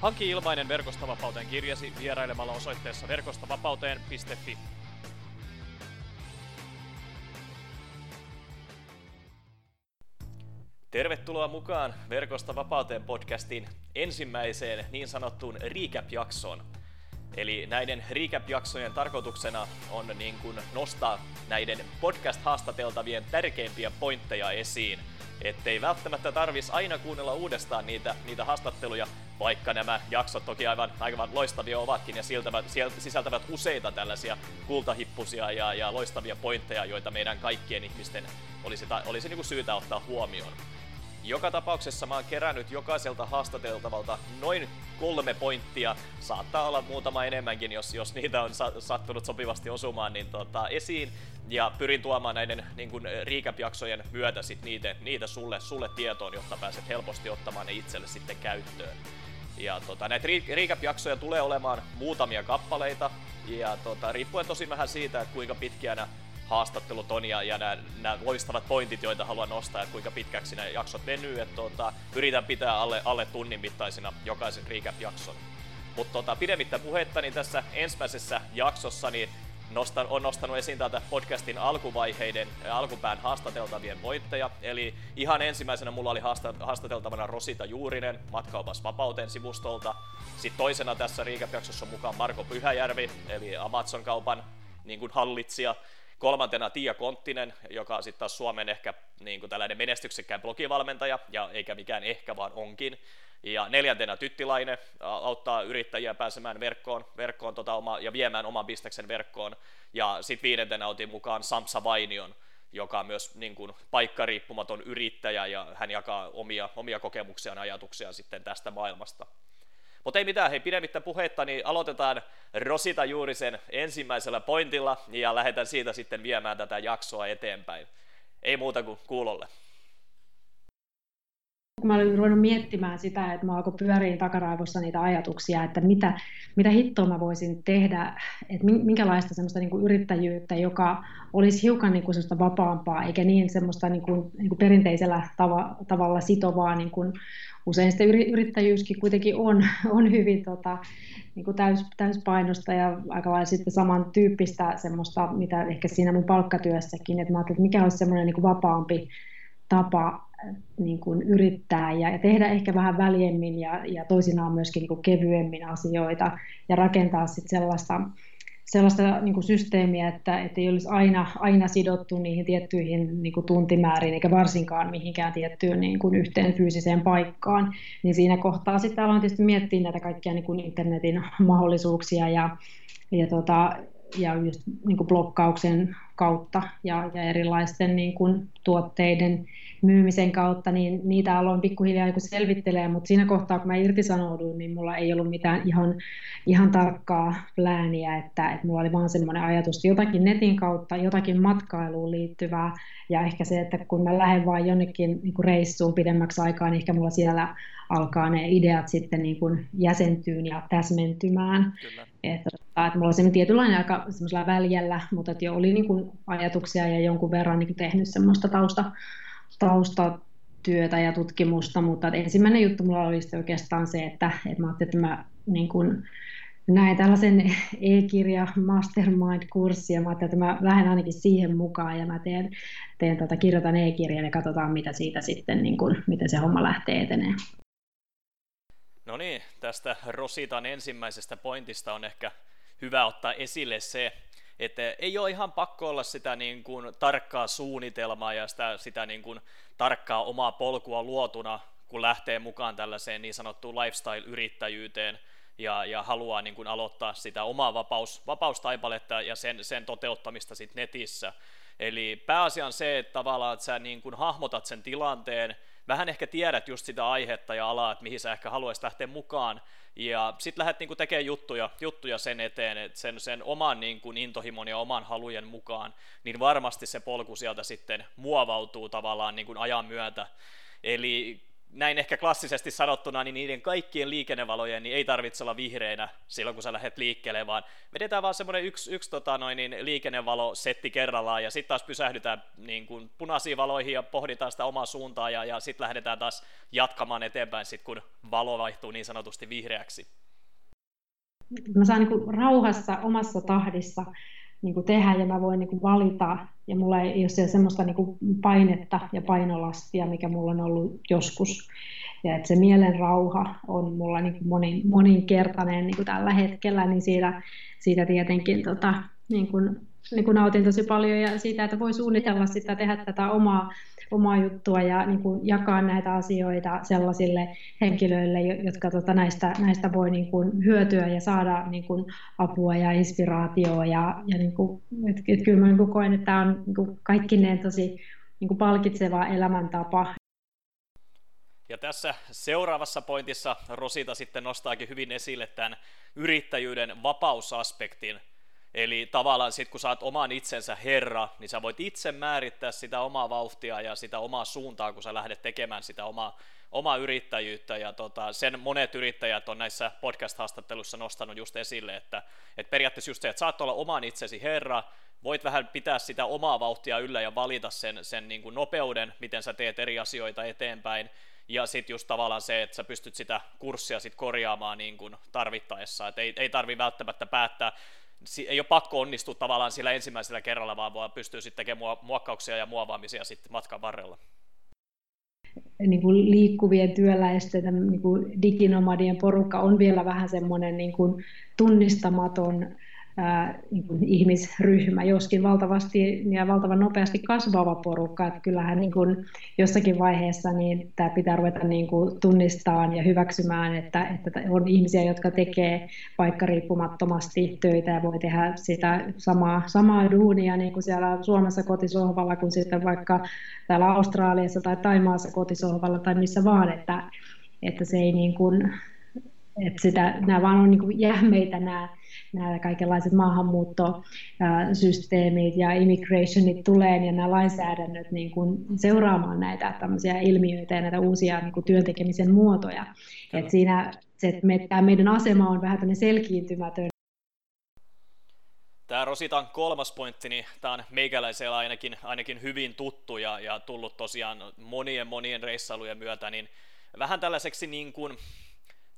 Hanki ilmainen Verkostavapauteen kirjasi vierailemalla osoitteessa verkostavapauteen.fi. Tervetuloa mukaan Verkosta vapauteen podcastin ensimmäiseen niin sanottuun recap-jaksoon. Eli näiden recap-jaksojen tarkoituksena on niin kuin nostaa näiden podcast-haastateltavien tärkeimpiä pointteja esiin, ettei välttämättä tarvis aina kuunnella uudestaan niitä, niitä haastatteluja, vaikka nämä jaksot toki aivan, aivan loistavia ovatkin ja siltävät, sisältävät useita tällaisia kultahippusia ja, ja loistavia pointteja, joita meidän kaikkien ihmisten olisi, olisi niin kuin syytä ottaa huomioon. Joka tapauksessa mä oon kerännyt jokaiselta haastateltavalta noin kolme pointtia, saattaa olla muutama enemmänkin, jos, jos niitä on sa- sattunut sopivasti osumaan niin tota, esiin. Ja pyrin tuomaan näiden niin kuin recap-jaksojen myötä sit niitä, niitä sulle, sulle tietoon, jotta pääset helposti ottamaan ne itselle sitten käyttöön. Ja tota, näitä recap-jaksoja tulee olemaan muutamia kappaleita, ja tota, riippuen tosi vähän siitä, että kuinka pitkiä nämä haastattelut on ja, ja nämä, nämä loistavat pointit, joita haluan nostaa ja kuinka pitkäksi nämä jaksot venyy. Että tota, yritän pitää alle, alle tunnin mittaisina jokaisen recap-jakson. Mutta tota, pidemmittä puhetta, niin tässä ensimmäisessä jaksossa niin nostan, on nostanut esiin täältä podcastin alkuvaiheiden ja alkupään haastateltavien voitteja. Eli ihan ensimmäisenä mulla oli haasta, haastateltavana Rosita Juurinen Matkaupas Vapauteen sivustolta. Sitten toisena tässä recap-jaksossa on mukaan Marko Pyhäjärvi, eli Amazon-kaupan niin kuin hallitsija. Kolmantena Tiia Konttinen, joka on sitten taas Suomen ehkä niin kuin tällainen menestyksekkään blogivalmentaja, ja eikä mikään ehkä, vaan onkin. Ja neljäntenä Tyttilainen auttaa yrittäjiä pääsemään verkkoon, verkkoon tota oma, ja viemään oman bisneksen verkkoon. Ja sitten viidentenä otin mukaan Samsa Vainion, joka on myös niin kuin, paikkariippumaton yrittäjä, ja hän jakaa omia, omia kokemuksiaan ja ajatuksia sitten tästä maailmasta. Mutta ei mitään, hei pidemmittä puhetta, niin aloitetaan Rosita juuri sen ensimmäisellä pointilla ja lähdetään siitä sitten viemään tätä jaksoa eteenpäin. Ei muuta kuin kuulolle. Mä olin ruvennut miettimään sitä, että mä alkoi pyöriin takaraivossa niitä ajatuksia, että mitä, mitä hittoa mä voisin tehdä, että minkälaista semmoista niin kuin yrittäjyyttä, joka olisi hiukan niin kuin semmoista vapaampaa, eikä niin semmoista niin kuin, niin kuin perinteisellä tava, tavalla sitovaa niin kuin usein sitten yrittäjyyskin kuitenkin on, on hyvin tota, niin kuin täys, täyspainosta ja aika lailla sitten samantyyppistä semmoista, mitä ehkä siinä mun palkkatyössäkin, että mä ajattelin, että mikä olisi semmoinen niin kuin vapaampi tapa niin kuin yrittää ja, ja tehdä ehkä vähän väljemmin ja, ja toisinaan myöskin niin kuin kevyemmin asioita ja rakentaa sitten sellaista sellaista niin kuin systeemiä, että, että ei olisi aina, aina sidottu niihin tiettyihin niin kuin tuntimääriin, eikä varsinkaan mihinkään tiettyyn niin kuin yhteen fyysiseen paikkaan, niin siinä kohtaa sitten aloin tietysti miettiä näitä kaikkia niin kuin internetin mahdollisuuksia ja, ja, tota, ja just niin kuin blokkauksen kautta ja, ja erilaisten niin kuin tuotteiden myymisen kautta, niin niitä aloin pikkuhiljaa niin selvittelee, mutta siinä kohtaa, kun mä irtisanouduin, niin mulla ei ollut mitään ihan, ihan tarkkaa plääniä, että, että mulla oli vaan semmoinen ajatus, että jotakin netin kautta, jotakin matkailuun liittyvää, ja ehkä se, että kun mä lähden vaan jonnekin niin kuin reissuun pidemmäksi aikaa, niin ehkä mulla siellä alkaa ne ideat sitten niin kuin jäsentyyn ja täsmentymään. Kyllä. Että, että mulla oli semmoinen tietynlainen aika semmoisella väljällä, mutta että jo oli niin kuin ajatuksia ja jonkun verran niin kuin tehnyt semmoista tausta, taustatyötä ja tutkimusta, mutta ensimmäinen juttu mulla oli oikeastaan se, että, että mä ajattelin, että mä niin kuin, näin tällaisen e-kirja mastermind-kurssi ja mä ajattelin, että mä lähden ainakin siihen mukaan ja mä teen, teen tota, kirjoitan e-kirjan ja katsotaan mitä siitä sitten, niin kuin, miten se homma lähtee etenemään. No niin, tästä Rositan ensimmäisestä pointista on ehkä hyvä ottaa esille se, että ei ole ihan pakko olla sitä niin kuin tarkkaa suunnitelmaa ja sitä, sitä niin kuin tarkkaa omaa polkua luotuna, kun lähtee mukaan tällaiseen niin sanottuun lifestyle-yrittäjyyteen ja, ja haluaa niin kuin aloittaa sitä omaa vapaus, vapaustaipaletta ja sen, sen toteuttamista sitten netissä. Eli pääasia on se, että tavallaan että sä niin kuin hahmotat sen tilanteen, vähän ehkä tiedät just sitä aihetta ja alaa, että mihin sä ehkä haluaisit lähteä mukaan, ja sitten lähdet niin tekemään juttuja, juttuja sen eteen, että sen, sen oman niin kuin, intohimon ja oman halujen mukaan, niin varmasti se polku sieltä sitten muovautuu tavallaan niin kuin ajan myötä. Eli näin ehkä klassisesti sanottuna, niin niiden kaikkien liikennevalojen niin ei tarvitse olla vihreinä silloin, kun sä lähdet liikkeelle, vaan vedetään vaan semmoinen yksi, yksi tota, noin, niin liikennevalo-setti kerrallaan, ja sitten taas pysähdytään niin kuin punaisiin valoihin ja pohditaan sitä omaa suuntaa, ja, ja sitten lähdetään taas jatkamaan eteenpäin, sit, kun valo vaihtuu niin sanotusti vihreäksi. Mä saan niin rauhassa omassa tahdissa niin kuin tehdä ja mä voin niin kuin valita ja mulla ei ole semmoista niin kuin painetta ja painolastia, mikä mulla on ollut joskus. Ja että se mielen rauha on mulla niin kuin monin, moninkertainen niin kuin tällä hetkellä, niin siitä, siitä tietenkin tota, niin kuin, niin kuin nautin tosi paljon ja siitä, että voi suunnitella sitä, tehdä tätä omaa omaa juttua ja niin kuin jakaa näitä asioita sellaisille henkilöille, jotka tota, näistä, näistä voi niin kuin hyötyä ja saada niin kuin apua ja inspiraatioa. Ja, ja niin kuin, et, et kyllä mä niin kuin koen, että tämä on niin kuin kaikkineen tosi niin kuin palkitseva elämäntapa. Ja tässä seuraavassa pointissa Rosita sitten nostaakin hyvin esille tämän yrittäjyyden vapausaspektin, Eli tavallaan sitten kun saat oman itsensä herra, niin sä voit itse määrittää sitä omaa vauhtia ja sitä omaa suuntaa, kun sä lähdet tekemään sitä omaa, omaa yrittäjyyttä. Ja tota, sen monet yrittäjät on näissä podcast-haastatteluissa nostanut just esille, että, että periaatteessa just se, että saat olla oman itsesi herra, voit vähän pitää sitä omaa vauhtia yllä ja valita sen, sen niin kuin nopeuden, miten sä teet eri asioita eteenpäin, ja sitten just tavallaan se, että sä pystyt sitä kurssia sit korjaamaan niin kuin tarvittaessa, että ei, ei tarvi välttämättä päättää, ei ole pakko onnistua tavallaan sillä ensimmäisellä kerralla, vaan voi pystyy sitten tekemään muokkauksia ja muovaamisia sitten matkan varrella. Niin kuin liikkuvien työläisten niin kuin diginomadien porukka on vielä vähän semmoinen niin kuin tunnistamaton niin kuin ihmisryhmä, joskin valtavasti ja valtavan nopeasti kasvava porukka. Että kyllähän niin kuin jossakin vaiheessa niin tämä pitää ruveta niin kuin tunnistamaan ja hyväksymään, että, että on ihmisiä, jotka tekee vaikka riippumattomasti töitä ja voi tehdä sitä samaa, samaa duunia niin kuin siellä Suomessa kotisohvalla kuin sitten vaikka täällä Australiassa tai Taimaassa kotisohvalla tai missä vaan, että, että se ei niin kuin, että sitä, nämä vaan on niin kuin jähmeitä nämä nämä kaikenlaiset maahanmuuttosysteemit ja immigrationit tulee ja nämä lainsäädännöt niin kuin seuraamaan näitä tämmöisiä ilmiöitä ja näitä uusia niin kuin työntekemisen muotoja. Et siinä se, että me, tämä meidän asema on vähän selkiintymätön. Tämä Rositan kolmas pointti, niin tämä on meikäläisellä ainakin, ainakin hyvin tuttu ja, ja tullut tosiaan monien monien reissailujen myötä, niin vähän tällaiseksi niin kuin,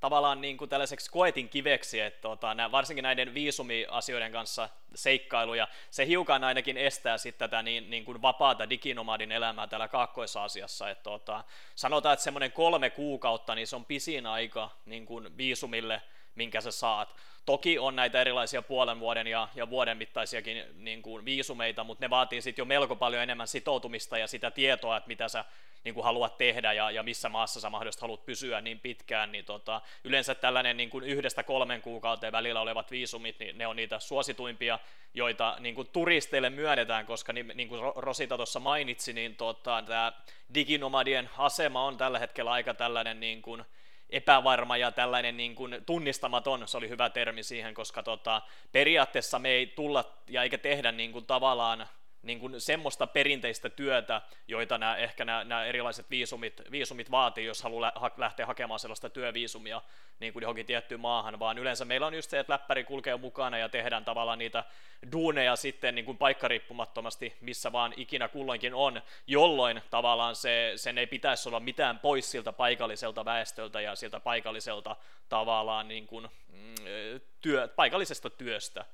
tavallaan niin kuin tällaiseksi koetin kiveksi, että tota, varsinkin näiden viisumiasioiden kanssa seikkailuja, se hiukan ainakin estää sitten tätä niin, niin kuin vapaata diginomadin elämää täällä Kaakkois-Aasiassa. Että tota, sanotaan, että semmoinen kolme kuukautta, niin se on pisin aika niin kuin viisumille, minkä sä saat. Toki on näitä erilaisia puolen vuoden ja, ja vuoden mittaisiakin niin kuin viisumeita, mutta ne vaatii sitten jo melko paljon enemmän sitoutumista ja sitä tietoa, että mitä sä niin kuin haluat tehdä ja, ja missä maassa sä mahdollisesti haluat pysyä niin pitkään, niin tota, yleensä tällainen niin kuin yhdestä kolmen kuukauteen välillä olevat viisumit, niin ne on niitä suosituimpia, joita niin kuin turisteille myönnetään, koska niin, niin kuin Rosita tuossa mainitsi, niin tota, tämä diginomadien asema on tällä hetkellä aika tällainen niin kuin, epävarma ja tällainen niin kuin tunnistamaton, se oli hyvä termi siihen, koska tota, periaatteessa me ei tulla ja eikä tehdä niin kuin tavallaan niin kuin semmoista perinteistä työtä, joita nämä, ehkä nämä, nämä erilaiset viisumit, viisumit vaatii, jos haluaa lähteä hakemaan sellaista työviisumia niin kuin johonkin tiettyyn maahan, vaan yleensä meillä on just se, että läppäri kulkee mukana ja tehdään tavallaan niitä duuneja sitten niin kuin paikkariippumattomasti, missä vaan ikinä kulloinkin on, jolloin tavallaan se, sen ei pitäisi olla mitään pois siltä paikalliselta väestöltä ja siltä paikalliselta tavallaan niin kuin, mm, työ, paikallisesta työstä.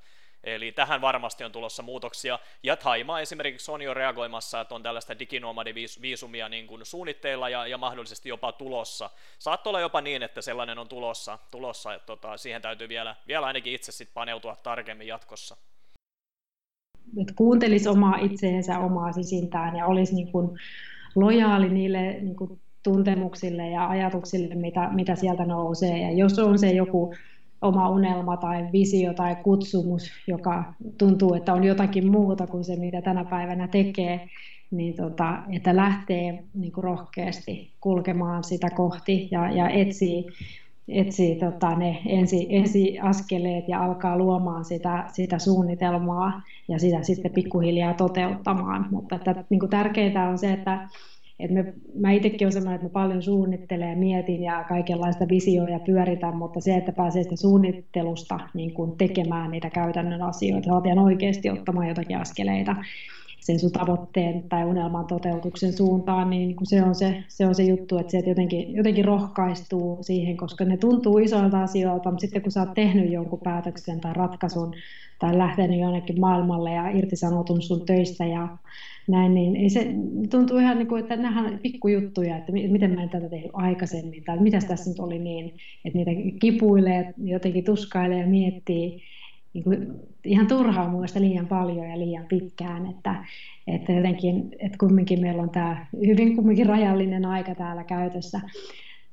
Eli tähän varmasti on tulossa muutoksia. Ja Taima esimerkiksi on jo reagoimassa, että on tällaista diginomadivisuumia niin kuin suunnitteilla ja, ja mahdollisesti jopa tulossa. Saattaa olla jopa niin, että sellainen on tulossa, tulossa että tota, siihen täytyy vielä, vielä ainakin itse sit paneutua tarkemmin jatkossa. Että kuuntelisi omaa itseensä, omaa sisintään ja olisi niin kuin lojaali niille niin kuin tuntemuksille ja ajatuksille, mitä, mitä sieltä nousee. Ja jos on se joku oma unelma tai visio tai kutsumus, joka tuntuu, että on jotakin muuta kuin se, mitä tänä päivänä tekee, niin tota, että lähtee niin kuin rohkeasti kulkemaan sitä kohti ja, ja etsii, etsii tota, ne ensi, askeleet ja alkaa luomaan sitä, sitä suunnitelmaa ja sitä sitten pikkuhiljaa toteuttamaan. Mutta että, niin kuin tärkeintä on se, että et me, mä itsekin olen sellainen, että mä paljon suunnittelen ja mietin ja kaikenlaista visioja pyöritän, mutta se, että pääsee sitä suunnittelusta niin kuin tekemään niitä käytännön asioita, saat ihan oikeasti ottamaan jotakin askeleita sen sun tavoitteen tai unelman toteutuksen suuntaan, niin, niin se, on se, se on se juttu, että se että jotenkin, jotenkin rohkaistuu siihen, koska ne tuntuu isoilta asioilta, mutta sitten kun sä oot tehnyt jonkun päätöksen tai ratkaisun tai lähtenyt jonnekin maailmalle ja irtisanotun sun töistä ja näin, niin ei se tuntuu ihan niin kuin, että nämä on pikkujuttuja, että miten mä en tätä tehnyt aikaisemmin, tai mitä tässä nyt oli niin, että niitä kipuilee, jotenkin tuskailee ja miettii, niin kuin, ihan turhaa mun liian paljon ja liian pitkään, että, että jotenkin, että kumminkin meillä on tämä hyvin kumminkin rajallinen aika täällä käytössä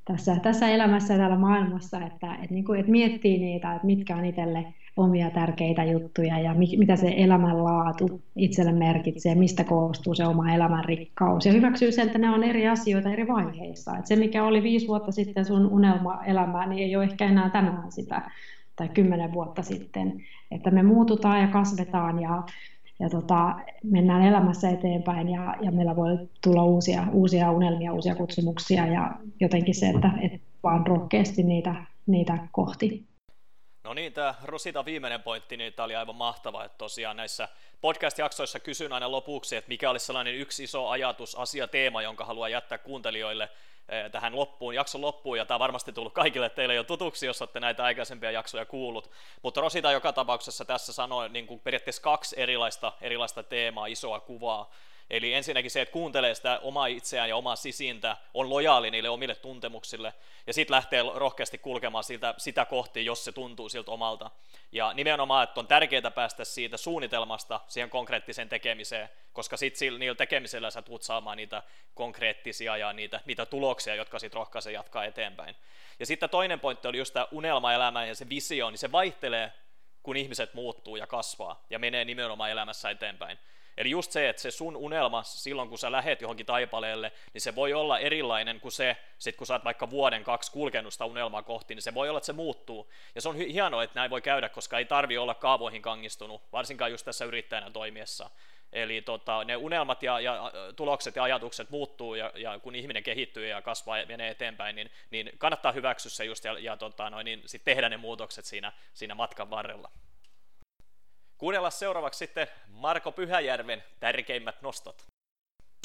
tässä, tässä elämässä ja täällä maailmassa, että, että, niin kuin, että miettii niitä, että mitkä on itselle omia tärkeitä juttuja ja mi, mitä se elämänlaatu itselle merkitsee, mistä koostuu se oma elämän rikkaus. Ja hyväksyy sen, että ne on eri asioita eri vaiheissa. Että se, mikä oli viisi vuotta sitten sun unelma-elämää, niin ei ole ehkä enää tänään sitä tai kymmenen vuotta sitten. Että me muututaan ja kasvetaan ja, ja tota, mennään elämässä eteenpäin ja, ja meillä voi tulla uusia, uusia unelmia, uusia kutsumuksia ja jotenkin se, että, että vaan rohkeasti niitä, niitä kohti. No niin, tämä Rosita viimeinen pointti, niin tämä oli aivan mahtava, että tosiaan näissä podcast-jaksoissa kysyn aina lopuksi, että mikä olisi sellainen yksi iso ajatus, asia, teema, jonka haluaa jättää kuuntelijoille eh, tähän loppuun, jakson loppuun, ja tämä on varmasti tullut kaikille teille jo tutuksi, jos olette näitä aikaisempia jaksoja kuullut, mutta Rosita joka tapauksessa tässä sanoi niin kuin periaatteessa kaksi erilaista, erilaista teemaa, isoa kuvaa, Eli ensinnäkin se, että kuuntelee sitä omaa itseään ja omaa sisintä, on lojaali niille omille tuntemuksille, ja sitten lähtee rohkeasti kulkemaan siltä, sitä kohti, jos se tuntuu siltä omalta. Ja nimenomaan, että on tärkeää päästä siitä suunnitelmasta siihen konkreettiseen tekemiseen, koska sitten niillä tekemisellä sä tulet saamaan niitä konkreettisia ja niitä, niitä tuloksia, jotka sitten rohkaisee jatkaa eteenpäin. Ja sitten toinen pointti oli just tämä unelmaelämä ja se visio, niin se vaihtelee, kun ihmiset muuttuu ja kasvaa ja menee nimenomaan elämässä eteenpäin. Eli just se, että se sun unelma silloin, kun sä lähet johonkin taipaleelle, niin se voi olla erilainen kuin se, sit kun sä oot vaikka vuoden kaksi kulkenut sitä unelmaa kohti, niin se voi olla, että se muuttuu. Ja se on hienoa, että näin voi käydä, koska ei tarvi olla kaavoihin kangistunut, varsinkaan just tässä yrittäjänä toimiessa. Eli tota, ne unelmat ja, ja tulokset ja ajatukset muuttuu, ja, ja kun ihminen kehittyy ja kasvaa ja menee eteenpäin, niin, niin kannattaa hyväksyä se just ja, ja tota, noin, niin sit tehdä ne muutokset siinä, siinä matkan varrella. Kuunnella seuraavaksi sitten Marko Pyhäjärven tärkeimmät nostot.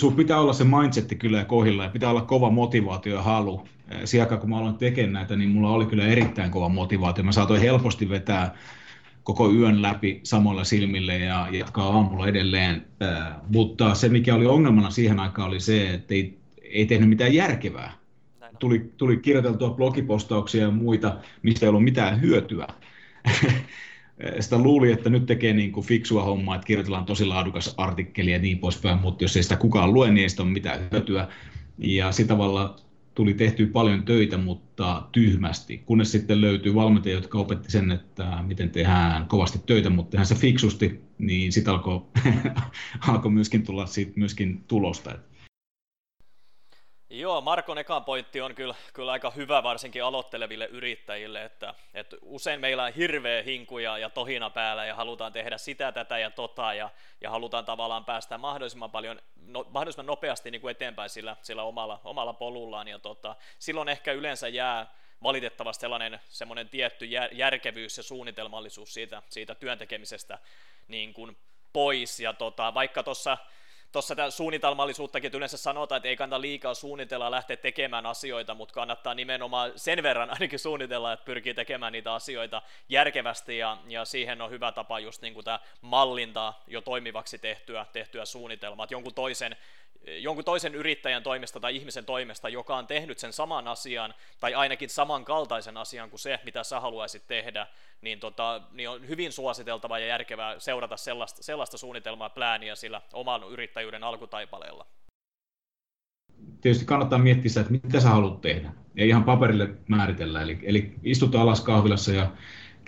Sun pitää olla se mindsetti kyllä kohilla ja pitää olla kova motivaatio ja halu. Sieltä kun mä aloin tekemään näitä, niin mulla oli kyllä erittäin kova motivaatio. Mä saatoin helposti vetää koko yön läpi samoilla silmille ja jatkaa aamulla edelleen. mutta se, mikä oli ongelmana siihen aikaan, oli se, että ei, ei tehnyt mitään järkevää. Tuli, tuli kirjoiteltua blogipostauksia ja muita, mistä ei ollut mitään hyötyä. sitä luuli, että nyt tekee niin kuin fiksua hommaa, että kirjoitellaan tosi laadukas artikkeli ja niin poispäin, mutta jos ei sitä kukaan lue, niin ei sitä ole mitään hyötyä. Ja sitä tavalla tuli tehty paljon töitä, mutta tyhmästi, kunnes sitten löytyy valmentajia, jotka opetti sen, että miten tehdään kovasti töitä, mutta tehdään se fiksusti, niin sitten alkoi, alkoi myöskin tulla siitä myöskin tulosta. Joo, Markon ekan pointti on kyllä, kyllä aika hyvä varsinkin aloitteleville yrittäjille, että, että usein meillä on hirveä hinku ja, ja tohina päällä ja halutaan tehdä sitä, tätä ja tota ja, ja halutaan tavallaan päästä mahdollisimman paljon, no, mahdollisimman nopeasti niin kuin eteenpäin sillä, sillä omalla, omalla polullaan. Ja tota, silloin ehkä yleensä jää valitettavasti sellainen semmoinen tietty järkevyys ja suunnitelmallisuus siitä, siitä työntekemisestä niin kuin pois. Ja tota, vaikka tuossa tuossa suunnitelmallisuuttakin yleensä sanotaan, että ei kannata liikaa suunnitella lähteä tekemään asioita, mutta kannattaa nimenomaan sen verran ainakin suunnitella, että pyrkii tekemään niitä asioita järkevästi ja, ja siihen on hyvä tapa just niin kuin tämä mallinta jo toimivaksi tehtyä, tehtyä suunnitelmaa, jonkun toisen jonkun toisen yrittäjän toimesta tai ihmisen toimesta, joka on tehnyt sen saman asian tai ainakin samankaltaisen asian kuin se, mitä sä haluaisit tehdä, niin, tota, niin on hyvin suositeltava ja järkevää seurata sellaista, sellaista suunnitelmaa, plääniä sillä oman yrittäjyyden alkutaipaleella. Tietysti kannattaa miettiä sitä, että mitä sä haluat tehdä, ja ihan paperille määritellä. Eli, eli istutaan alas kahvilassa ja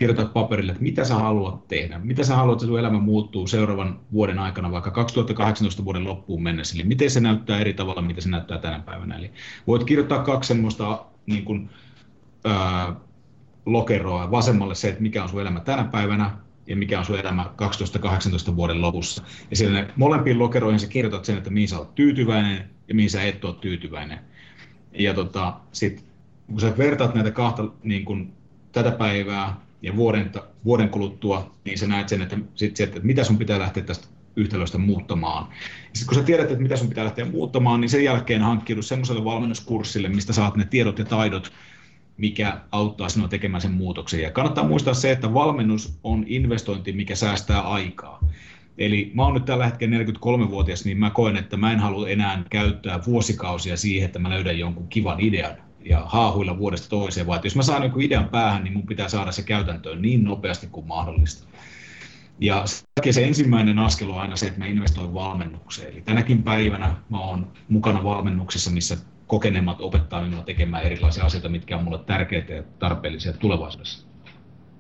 kirjoitat paperille, että mitä sä haluat tehdä, mitä sä haluat, että sun elämä muuttuu seuraavan vuoden aikana, vaikka 2018 vuoden loppuun mennessä, eli miten se näyttää eri tavalla, mitä se näyttää tänä päivänä. Eli voit kirjoittaa kaksi semmoista niin kuin, ää, lokeroa, vasemmalle se, että mikä on sun elämä tänä päivänä, ja mikä on sun elämä 2018 vuoden lopussa. Ja siellä molempiin lokeroihin sä kirjoitat sen, että mihin sä olet tyytyväinen ja mihin sä et ole tyytyväinen. Ja tota, sit, kun sä vertaat näitä kahta niin kun, tätä päivää ja vuoden, vuoden kuluttua, niin sä näet sen, että, sit se, että mitä sun pitää lähteä tästä yhtälöstä muuttamaan. Sitten kun sä tiedät, että mitä sun pitää lähteä muuttamaan, niin sen jälkeen hankkiudu semmoiselle valmennuskurssille, mistä saat ne tiedot ja taidot, mikä auttaa sinua tekemään sen muutoksen. Ja kannattaa muistaa se, että valmennus on investointi, mikä säästää aikaa. Eli mä oon nyt tällä hetkellä 43-vuotias, niin mä koen, että mä en halua enää käyttää vuosikausia siihen, että mä löydän jonkun kivan idean ja haahuilla vuodesta toiseen, vaan että jos mä saan jonkun idean päähän, niin mun pitää saada se käytäntöön niin nopeasti kuin mahdollista. Ja se ensimmäinen askel on aina se, että mä investoin valmennukseen. Eli tänäkin päivänä mä oon mukana valmennuksessa, missä kokeneemmat opettaa minua tekemään erilaisia asioita, mitkä on mulle tärkeitä ja tarpeellisia tulevaisuudessa.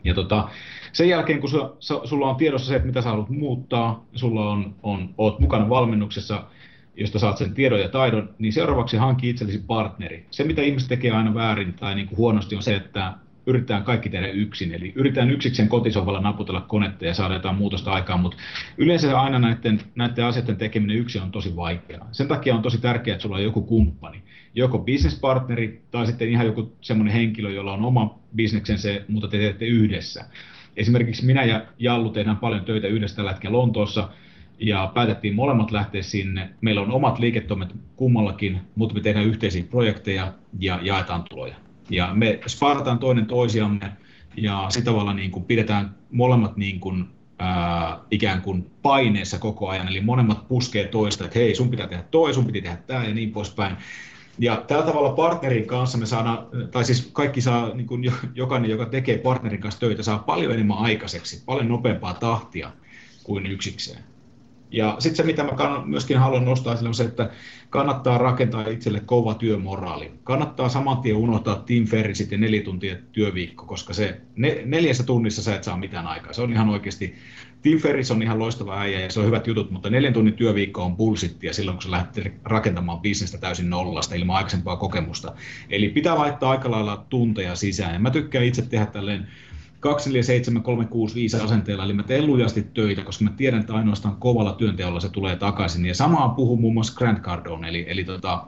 Ja tota, sen jälkeen, kun su, sulla on tiedossa se, että mitä sä haluat muuttaa, sulla on, on, oot mukana valmennuksessa, josta saat sen tiedon ja taidon, niin seuraavaksi hankki itsellesi partneri. Se, mitä ihmiset tekee aina väärin tai niin kuin huonosti, on se, että yritetään kaikki tehdä yksin. Eli yritetään yksikseen kotisovalla naputella konetta ja saada jotain muutosta aikaan, mutta yleensä aina näiden, näiden asioiden tekeminen yksin on tosi vaikeaa. Sen takia on tosi tärkeää, että sulla on joku kumppani, joko businesspartneri tai sitten ihan joku semmoinen henkilö, jolla on oma bisneksensä, mutta te teette yhdessä. Esimerkiksi minä ja Jallu tehdään paljon töitä yhdessä tällä hetkellä Lontoossa, ja päätettiin molemmat lähteä sinne. Meillä on omat liiketoimet kummallakin, mutta me tehdään yhteisiä projekteja ja jaetaan tuloja. Ja me sparataan toinen toisiamme ja sitä tavalla niin kuin pidetään molemmat niin kuin, ää, ikään kuin paineessa koko ajan, eli molemmat puskee toista, että hei, sun pitää tehdä toi, sun pitää tehdä tämä ja niin poispäin. Ja tällä tavalla partnerin kanssa me saadaan, tai siis kaikki saa, niin kuin jokainen, joka tekee partnerin kanssa töitä, saa paljon enemmän aikaiseksi, paljon nopeampaa tahtia kuin yksikseen. Ja sitten se, mitä mä myöskin haluan nostaa sille on se, että kannattaa rakentaa itselle kova työmoraali. Kannattaa saman tien unohtaa Tim Ferrisit ja nelituntia työviikko, koska se ne, neljässä tunnissa sä et saa mitään aikaa. Se on ihan oikeasti, Tim Ferris on ihan loistava äijä ja se on hyvät jutut, mutta neljän tunnin työviikko on bullshittia silloin, kun sä lähdet rakentamaan bisnestä täysin nollasta ilman aikaisempaa kokemusta. Eli pitää laittaa aika lailla tunteja sisään. Ja mä tykkään itse tehdä tälleen 24735 asenteella, eli mä teen lujasti töitä, koska mä tiedän, että ainoastaan kovalla työnteolla se tulee takaisin. Ja samaa puhuu muun muassa Grant Cardone, eli, eli tota,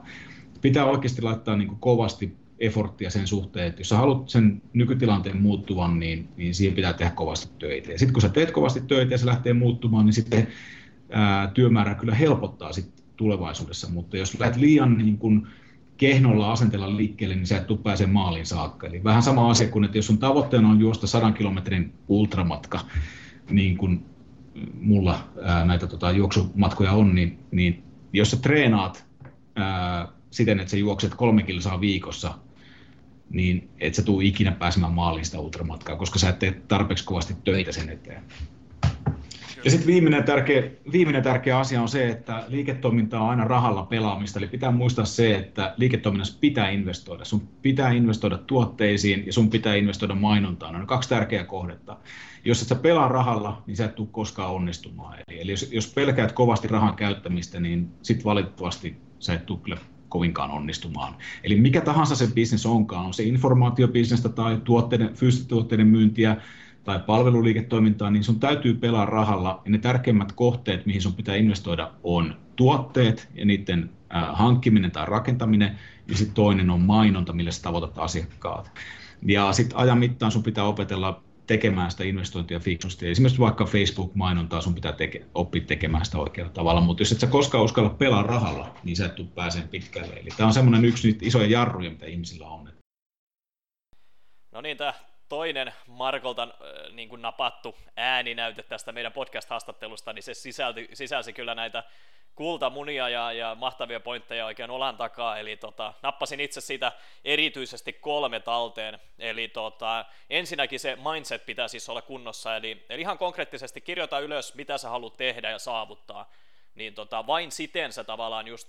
pitää oikeasti laittaa niin kovasti efforttia sen suhteen, että jos sä haluat sen nykytilanteen muuttuvan, niin, niin siihen pitää tehdä kovasti töitä. Ja sitten kun sä teet kovasti töitä ja se lähtee muuttumaan, niin sitten ää, työmäärä kyllä helpottaa sit tulevaisuudessa, mutta jos lähdet liian niin kun, kehnolla asentella liikkeelle, niin sä et tule pääse maaliin saakka. Eli vähän sama asia kuin, että jos sun tavoitteena on juosta 100 kilometrin ultramatka, niin kuin mulla ää, näitä tota, juoksumatkoja on, niin, niin jos sä treenaat ää, siten, että sä juokset kolme kilsaa viikossa, niin et sä tule ikinä pääsemään maaliin sitä ultramatkaa, koska sä et tee tarpeeksi kovasti töitä sen eteen. Ja sitten viimeinen tärkeä, viimeinen tärkeä asia on se, että liiketoiminta on aina rahalla pelaamista. Eli pitää muistaa se, että liiketoiminnassa pitää investoida. Sun pitää investoida tuotteisiin ja sun pitää investoida mainontaan. On kaksi tärkeää kohdetta. Jos et sä pelaa rahalla, niin sä et tule koskaan onnistumaan. Eli, eli jos, jos pelkäät kovasti rahan käyttämistä, niin sitten valitettavasti sä et tule kyllä kovinkaan onnistumaan. Eli mikä tahansa se bisnes onkaan, on se informaatiobisnestä tai tuotteiden, fyysisten tuotteiden myyntiä, tai palveluliiketoimintaa, niin sun täytyy pelaa rahalla. Ja ne tärkeimmät kohteet, mihin sun pitää investoida, on tuotteet ja niiden hankkiminen tai rakentaminen, ja sitten toinen on mainonta, millä sä tavoitat asiakkaat. Ja sitten ajan mittaan sun pitää opetella tekemään sitä investointia fiksusti. Esimerkiksi vaikka Facebook-mainontaa sun pitää teke, oppia tekemään sitä oikealla tavalla, mutta jos et sä koskaan uskalla pelaa rahalla, niin sä et tule pääseen pitkälle. Eli tämä on semmoinen yksi niitä isoja jarruja, mitä ihmisillä on. No niin, tämä toinen Markolta niin kuin napattu ääninäyte tästä meidän podcast-haastattelusta, niin se sisälti, sisälsi kyllä näitä kultamunia ja, ja mahtavia pointteja oikein olan takaa, eli tota, nappasin itse siitä erityisesti kolme talteen, eli tota, ensinnäkin se mindset pitää siis olla kunnossa, eli, eli ihan konkreettisesti kirjoita ylös, mitä sä haluat tehdä ja saavuttaa, niin tota, vain siten sä tavallaan just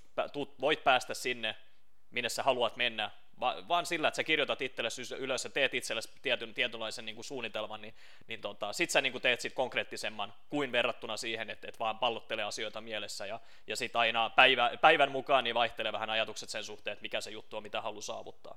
voit päästä sinne, minne sä haluat mennä Va- vaan sillä, että sä kirjoitat itsellesi ylös ja teet itsellesi tietyn, tietynlaisen niin kuin suunnitelman, niin, niin tota, sit sä niin kuin teet sit konkreettisemman kuin verrattuna siihen, että et vaan pallottelee asioita mielessä ja, ja sitten aina päivä, päivän mukaan niin vaihtelee vähän ajatukset sen suhteen, että mikä se juttu on, mitä haluaa saavuttaa.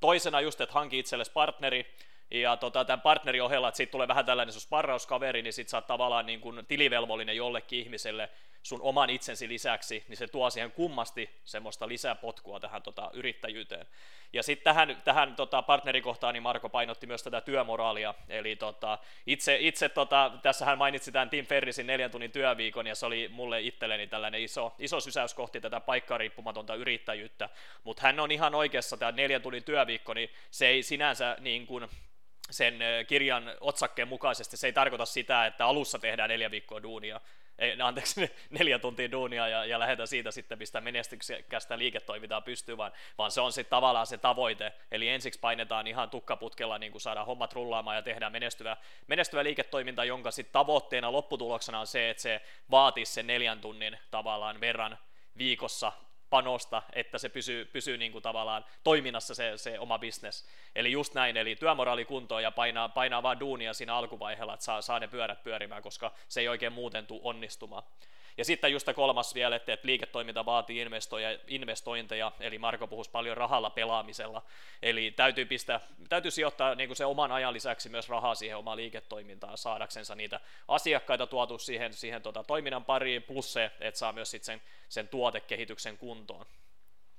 Toisena just, että hanki itsellesi partneri, ja tota, tämän partnerin ohella, että siitä tulee vähän tällainen sparrauskaveri, niin sit sä oot tavallaan niin kuin tilivelvollinen jollekin ihmiselle sun oman itsensä lisäksi, niin se tuo siihen kummasti semmoista lisäpotkua tähän tota, yrittäjyyteen. Ja sitten tähän, tähän tota, partnerikohtaan niin Marko painotti myös tätä työmoraalia, eli tota, itse, itse tota, tässä hän mainitsi tämän Tim Ferrisin neljän tunnin työviikon, ja se oli mulle itselleni tällainen iso, iso sysäys kohti tätä paikkariippumatonta yrittäjyyttä, mutta hän on ihan oikeassa, tämä neljän tunnin työviikko, niin se ei sinänsä niin kuin, sen kirjan otsakkeen mukaisesti, se ei tarkoita sitä, että alussa tehdään neljä viikkoa duunia, ei, anteeksi, neljä tuntia duunia ja, ja lähdetään siitä sitten, mistä menestyksekästä liiketoimintaa pystyy, vaan, vaan se on sitten tavallaan se tavoite, eli ensiksi painetaan ihan tukkaputkella, niin kuin saadaan hommat rullaamaan ja tehdään menestyvä, menestyvä liiketoiminta, jonka sitten tavoitteena lopputuloksena on se, että se vaatisi sen neljän tunnin tavallaan verran viikossa panosta, että se pysyy, pysyy niin kuin tavallaan toiminnassa se, se oma business. Eli just näin, eli työmoraali kuntoon ja painaa, painaa vaan duunia siinä alkuvaiheella, että saa, saa ne pyörät pyörimään, koska se ei oikein muuten tule onnistumaan. Ja sitten just kolmas vielä, että, liiketoiminta vaatii investointeja, eli Marko puhuisi paljon rahalla pelaamisella, eli täytyy, pistää, täytyy sijoittaa niin kuin se oman ajan lisäksi myös rahaa siihen omaan liiketoimintaan saadaksensa niitä asiakkaita tuotu siihen, siihen tota, toiminnan pariin, plus se, että saa myös sitten sen, sen tuotekehityksen kuntoon.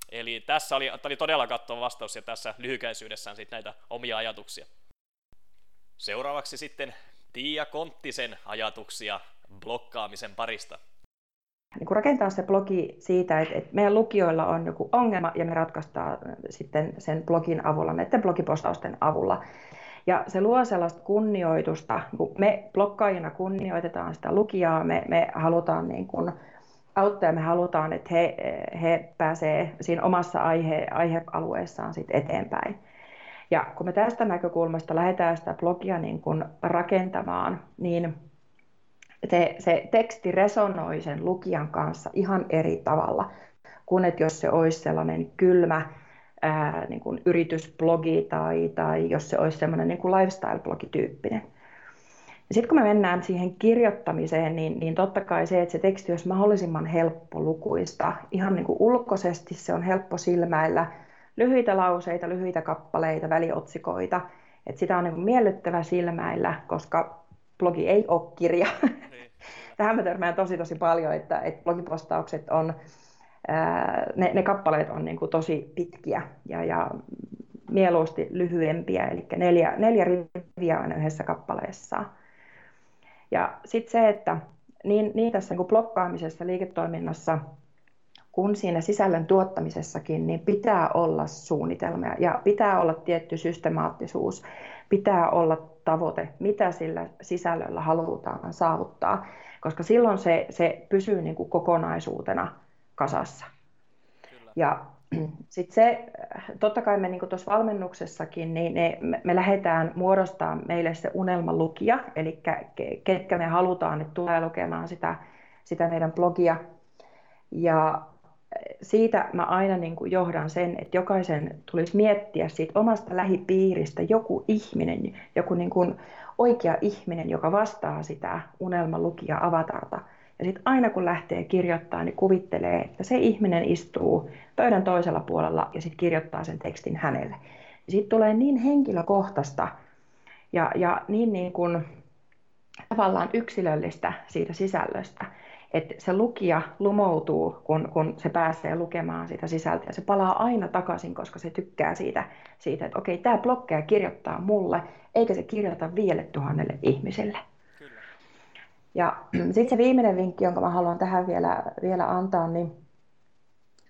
Eli tässä oli, oli todella kattava vastaus ja tässä lyhykäisyydessään sitten näitä omia ajatuksia. Seuraavaksi sitten Tiia Konttisen ajatuksia blokkaamisen parista niin rakentaa se blogi siitä, että, että meidän lukijoilla on joku ongelma ja me ratkaistaan sitten sen blogin avulla, näiden blogipostausten avulla. Ja se luo sellaista kunnioitusta, kun me blokkaajina kunnioitetaan sitä lukijaa, me, me halutaan niin kuin auttaa ja me halutaan, että he, he pääsee siinä omassa aihe, aihealueessaan sit eteenpäin. Ja kun me tästä näkökulmasta lähdetään sitä blogia niin kuin rakentamaan, niin se, se teksti resonoi sen lukijan kanssa ihan eri tavalla kuin että jos se olisi sellainen kylmä ää, niin kuin yritysblogi tai, tai jos se olisi sellainen niin kuin lifestyle-blogityyppinen. Sitten kun me mennään siihen kirjoittamiseen, niin, niin totta kai se, että se teksti olisi mahdollisimman helppo lukuista. Ihan niin kuin ulkoisesti se on helppo silmäillä. Lyhyitä lauseita, lyhyitä kappaleita, väliotsikoita. Että sitä on niin kuin miellyttävä silmäillä, koska blogi ei ole kirja. Niin, Tähän mä törmään tosi tosi paljon, että, että blogipostaukset on, ää, ne, ne kappaleet on niin kuin tosi pitkiä ja, ja mieluusti lyhyempiä, eli neljä, neljä riviä aina yhdessä kappaleessa. Ja sitten se, että niin, niin tässä niin kuin blokkaamisessa liiketoiminnassa kun siinä sisällön tuottamisessakin, niin pitää olla suunnitelmia ja pitää olla tietty systemaattisuus, pitää olla tavoite, mitä sillä sisällöllä halutaan saavuttaa, koska silloin se, se pysyy niin kuin kokonaisuutena kasassa. Kyllä. Ja sitten se, totta kai me niin tuossa valmennuksessakin, niin ne, me, me lähdetään muodostaa meille se unelmalukija, eli ketkä me halutaan, että tulee lukemaan sitä, sitä meidän blogia. Ja siitä mä aina niin kuin johdan sen, että jokaisen tulisi miettiä siitä omasta lähipiiristä joku ihminen, joku niin kuin oikea ihminen, joka vastaa sitä unelmalukija avatarta. Ja sitten aina kun lähtee kirjoittamaan, niin kuvittelee, että se ihminen istuu pöydän toisella puolella ja sitten kirjoittaa sen tekstin hänelle. Siitä tulee niin henkilökohtaista ja, ja niin, niin kuin, tavallaan yksilöllistä siitä sisällöstä, että se lukija lumoutuu, kun, kun se pääsee lukemaan sitä sisältöä. Se palaa aina takaisin, koska se tykkää siitä, siitä että okei, tämä blokkeja kirjoittaa mulle, eikä se kirjoita viidelle tuhannelle ihmiselle. Kyllä. Ja sitten se viimeinen vinkki, jonka mä haluan tähän vielä, vielä antaa, niin,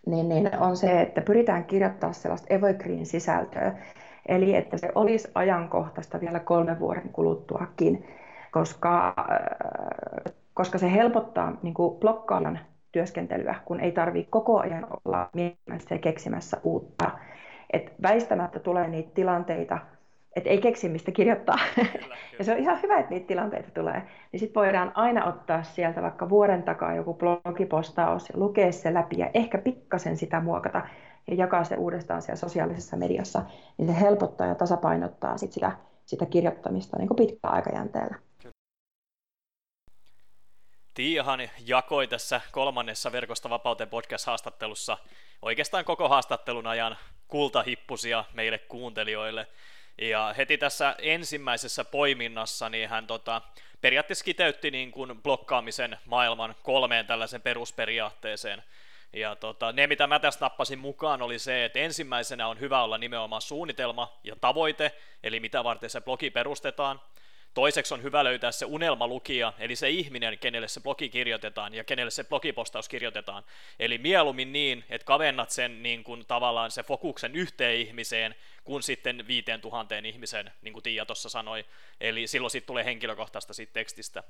niin, niin on se, että pyritään kirjoittaa sellaista evergreen-sisältöä, eli että se olisi ajankohtaista vielä kolmen vuoden kuluttuakin, koska koska se helpottaa niin kuin blokkaajan työskentelyä, kun ei tarvitse koko ajan olla miettimässä ja keksimässä uutta. Et väistämättä tulee niitä tilanteita, että ei keksi mistä kirjoittaa. Kyllä, ja se on ihan hyvä, että niitä tilanteita tulee. Niin sitten voidaan aina ottaa sieltä vaikka vuoden takaa joku blogipostaus ja lukea se läpi ja ehkä pikkasen sitä muokata ja jakaa se uudestaan siellä sosiaalisessa mediassa, niin se helpottaa ja tasapainottaa sit sitä, sitä kirjoittamista niin kuin pitkällä aikajänteellä. Tiiahan jakoi tässä kolmannessa Verkosta vapauteen podcast-haastattelussa oikeastaan koko haastattelun ajan kultahippusia meille kuuntelijoille. Ja heti tässä ensimmäisessä poiminnassa niin hän tota, periaatteessa kiteytti niin kuin blokkaamisen maailman kolmeen tällaisen perusperiaatteeseen. Ja tota, ne, mitä mä tässä nappasin mukaan, oli se, että ensimmäisenä on hyvä olla nimenomaan suunnitelma ja tavoite, eli mitä varten se blogi perustetaan. Toiseksi on hyvä löytää se unelmalukija, eli se ihminen, kenelle se blogi kirjoitetaan ja kenelle se blogipostaus kirjoitetaan. Eli mieluummin niin, että kavennat sen niin kuin tavallaan se fokuksen yhteen ihmiseen, kuin sitten viiteen tuhanteen ihmisen, niin kuin Tiia tuossa sanoi. Eli silloin sitten tulee henkilökohtaista siitä tekstistä.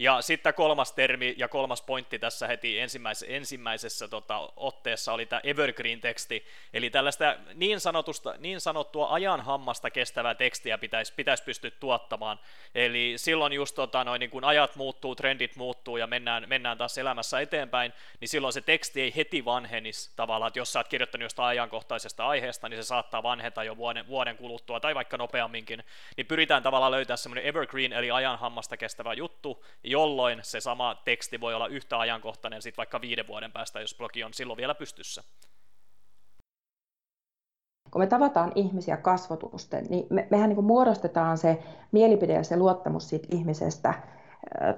Ja sitten kolmas termi ja kolmas pointti tässä heti ensimmäisessä, ensimmäisessä tota, otteessa oli tämä evergreen-teksti, eli tällaista niin, sanotusta, niin sanottua ajan hammasta kestävää tekstiä pitäisi, pitäisi pystyä tuottamaan. Eli silloin just tota, noin, niin kun ajat muuttuu, trendit muuttuu ja mennään, mennään taas elämässä eteenpäin, niin silloin se teksti ei heti vanhenisi tavallaan, että jos sä oot kirjoittanut jostain ajankohtaisesta aiheesta, niin se saattaa vanheta jo vuoden, vuoden kuluttua tai vaikka nopeamminkin, niin pyritään tavallaan löytää semmoinen evergreen eli ajan hammasta kestävä juttu, jolloin se sama teksti voi olla yhtä ajankohtainen sitten vaikka viiden vuoden päästä, jos blogi on silloin vielä pystyssä. Kun me tavataan ihmisiä kasvotusten, niin me, mehän niin muodostetaan se mielipide ja se luottamus siitä ihmisestä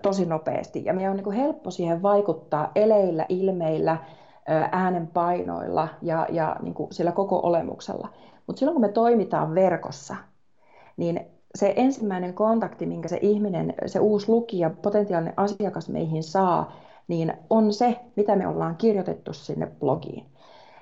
tosi nopeasti. Ja meidän on niin helppo siihen vaikuttaa eleillä, ilmeillä, äänenpainoilla ja, ja niin kuin sillä koko olemuksella. Mutta silloin kun me toimitaan verkossa, niin se ensimmäinen kontakti, minkä se ihminen, se uusi lukija, potentiaalinen asiakas meihin saa, niin on se, mitä me ollaan kirjoitettu sinne blogiin.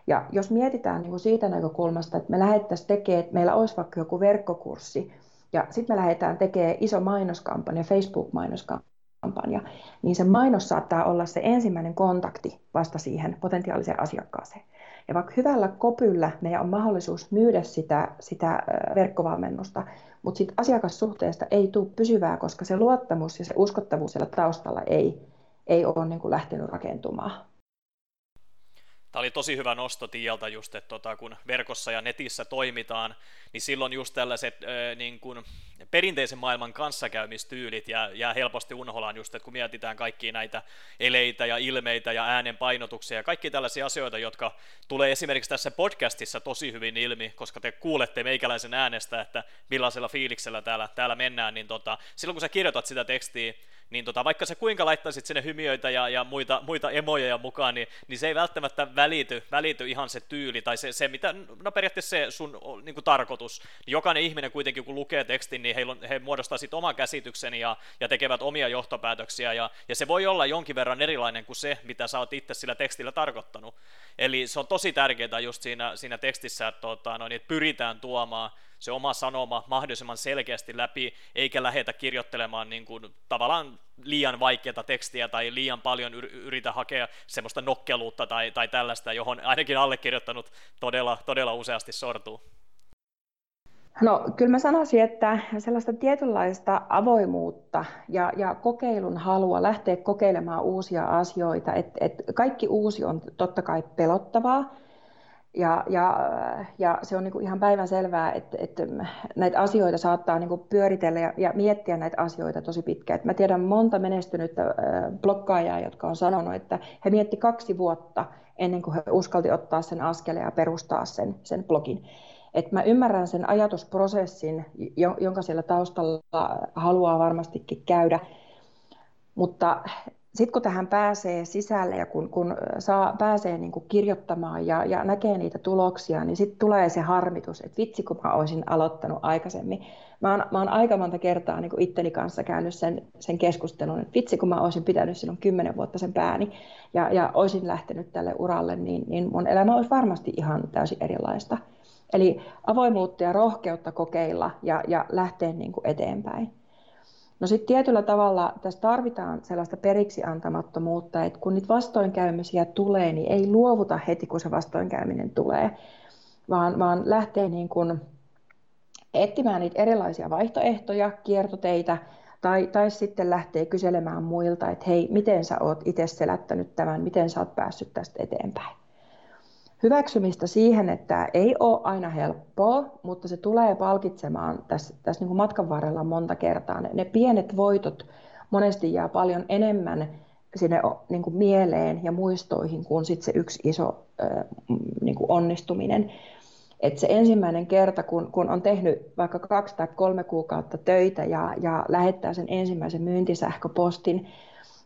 Ja jos mietitään niin kuin siitä näkökulmasta, että me lähdettäisiin tekemään, että meillä olisi vaikka joku verkkokurssi, ja sitten me lähdetään tekemään iso mainoskampanja, Facebook-mainoskampanja, niin se mainos saattaa olla se ensimmäinen kontakti vasta siihen potentiaaliseen asiakkaaseen. Ja vaikka hyvällä kopyllä meidän on mahdollisuus myydä sitä, sitä verkkovalmennusta, mutta siitä asiakassuhteesta ei tule pysyvää, koska se luottamus ja se uskottavuus siellä taustalla ei, ei ole niin kuin lähtenyt rakentumaan. Tämä oli tosi hyvä nosto Tialta just, että tota, kun verkossa ja netissä toimitaan, niin silloin just tällaiset ö, niin kuin perinteisen maailman kanssakäymistyylit jää, jää helposti unholaan just, että kun mietitään kaikkia näitä eleitä ja ilmeitä ja äänen painotuksia ja kaikki tällaisia asioita, jotka tulee esimerkiksi tässä podcastissa tosi hyvin ilmi, koska te kuulette meikäläisen äänestä, että millaisella fiiliksellä täällä, täällä mennään, niin tota, silloin kun sä kirjoitat sitä tekstiä, niin tota, vaikka sä kuinka laittaisit sinne hymiöitä ja, ja muita, muita emoja mukaan, niin, niin se ei välttämättä välity, välity ihan se tyyli tai se, se mitä, no periaatteessa se sun niin kuin tarkoitus. Niin jokainen ihminen kuitenkin, kun lukee tekstin, niin on, he muodostaa sitten oman käsityksen ja, ja tekevät omia johtopäätöksiä, ja, ja se voi olla jonkin verran erilainen kuin se, mitä sä oot itse sillä tekstillä tarkoittanut. Eli se on tosi tärkeää just siinä, siinä tekstissä, että, tota, no, niin, että pyritään tuomaan se oma sanoma mahdollisimman selkeästi läpi, eikä lähetä kirjoittelemaan niin kuin, tavallaan liian vaikeaa tekstiä tai liian paljon yritä hakea semmoista nokkeluutta tai, tai tällaista, johon ainakin allekirjoittanut todella, todella useasti sortuu. No kyllä mä sanoisin, että sellaista tietynlaista avoimuutta ja, ja kokeilun halua lähteä kokeilemaan uusia asioita, että et kaikki uusi on totta kai pelottavaa, ja, ja, ja se on niin kuin ihan päivän selvää, että, että näitä asioita saattaa niin kuin pyöritellä ja, ja miettiä näitä asioita tosi pitkään. Että mä tiedän monta menestynyttä blokkaajaa, jotka on sanonut, että he mietti kaksi vuotta ennen kuin he uskalti ottaa sen askeleen ja perustaa sen, sen blogin. Et mä ymmärrän sen ajatusprosessin, jonka siellä taustalla haluaa varmastikin käydä, mutta sitten kun tähän pääsee sisälle ja kun, kun saa, pääsee niin kuin kirjoittamaan ja, ja näkee niitä tuloksia, niin sitten tulee se harmitus, että vitsi kun mä olisin aloittanut aikaisemmin. Mä oon, mä oon aika monta kertaa niin kuin itteni kanssa käynyt sen, sen keskustelun, että vitsi kun mä olisin pitänyt silloin kymmenen vuotta sen pääni ja, ja olisin lähtenyt tälle uralle, niin, niin mun elämä olisi varmasti ihan täysin erilaista. Eli avoimuutta ja rohkeutta kokeilla ja, ja lähteä niin kuin eteenpäin. No sitten tietyllä tavalla tässä tarvitaan sellaista periksi antamattomuutta, että kun niitä vastoinkäymisiä tulee, niin ei luovuta heti, kun se vastoinkäyminen tulee, vaan, vaan lähtee niin kuin etsimään niitä erilaisia vaihtoehtoja, kiertoteitä, tai, tai sitten lähtee kyselemään muilta, että hei, miten sä oot itse selättänyt tämän, miten sä oot päässyt tästä eteenpäin. Hyväksymistä siihen, että ei ole aina helppoa, mutta se tulee palkitsemaan tässä, tässä niin kuin matkan varrella monta kertaa. Ne, ne pienet voitot monesti jää paljon enemmän sinne niin kuin mieleen ja muistoihin kuin sit se yksi iso niin kuin onnistuminen. Et se ensimmäinen kerta, kun, kun on tehnyt vaikka kaksi tai kolme kuukautta töitä ja, ja lähettää sen ensimmäisen myyntisähköpostin,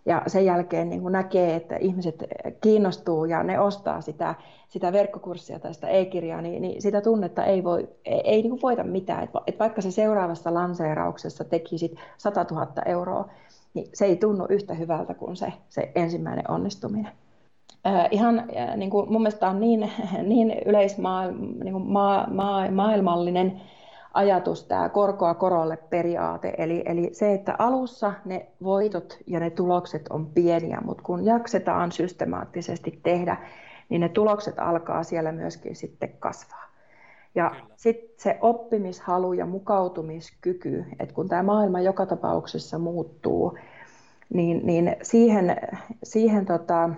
ja sen jälkeen niin kuin näkee, että ihmiset kiinnostuu ja ne ostaa sitä, sitä verkkokurssia tai sitä e-kirjaa, niin, niin sitä tunnetta ei, voi, ei, ei niin kuin voita mitään. Et, et vaikka se seuraavassa lanseerauksessa tekisit 100 000 euroa, niin se ei tunnu yhtä hyvältä kuin se, se ensimmäinen onnistuminen. Ihan niin kuin mun mielestä on niin, niin yleismaailmallinen niin kuin maa, maa, ajatus tämä korkoa korolle periaate. Eli, eli se, että alussa ne voitot ja ne tulokset on pieniä, mutta kun jaksetaan systemaattisesti tehdä, niin ne tulokset alkaa siellä myöskin sitten kasvaa. Ja sitten se oppimishalu ja mukautumiskyky, että kun tämä maailma joka tapauksessa muuttuu, niin, niin siihen, siihen tota,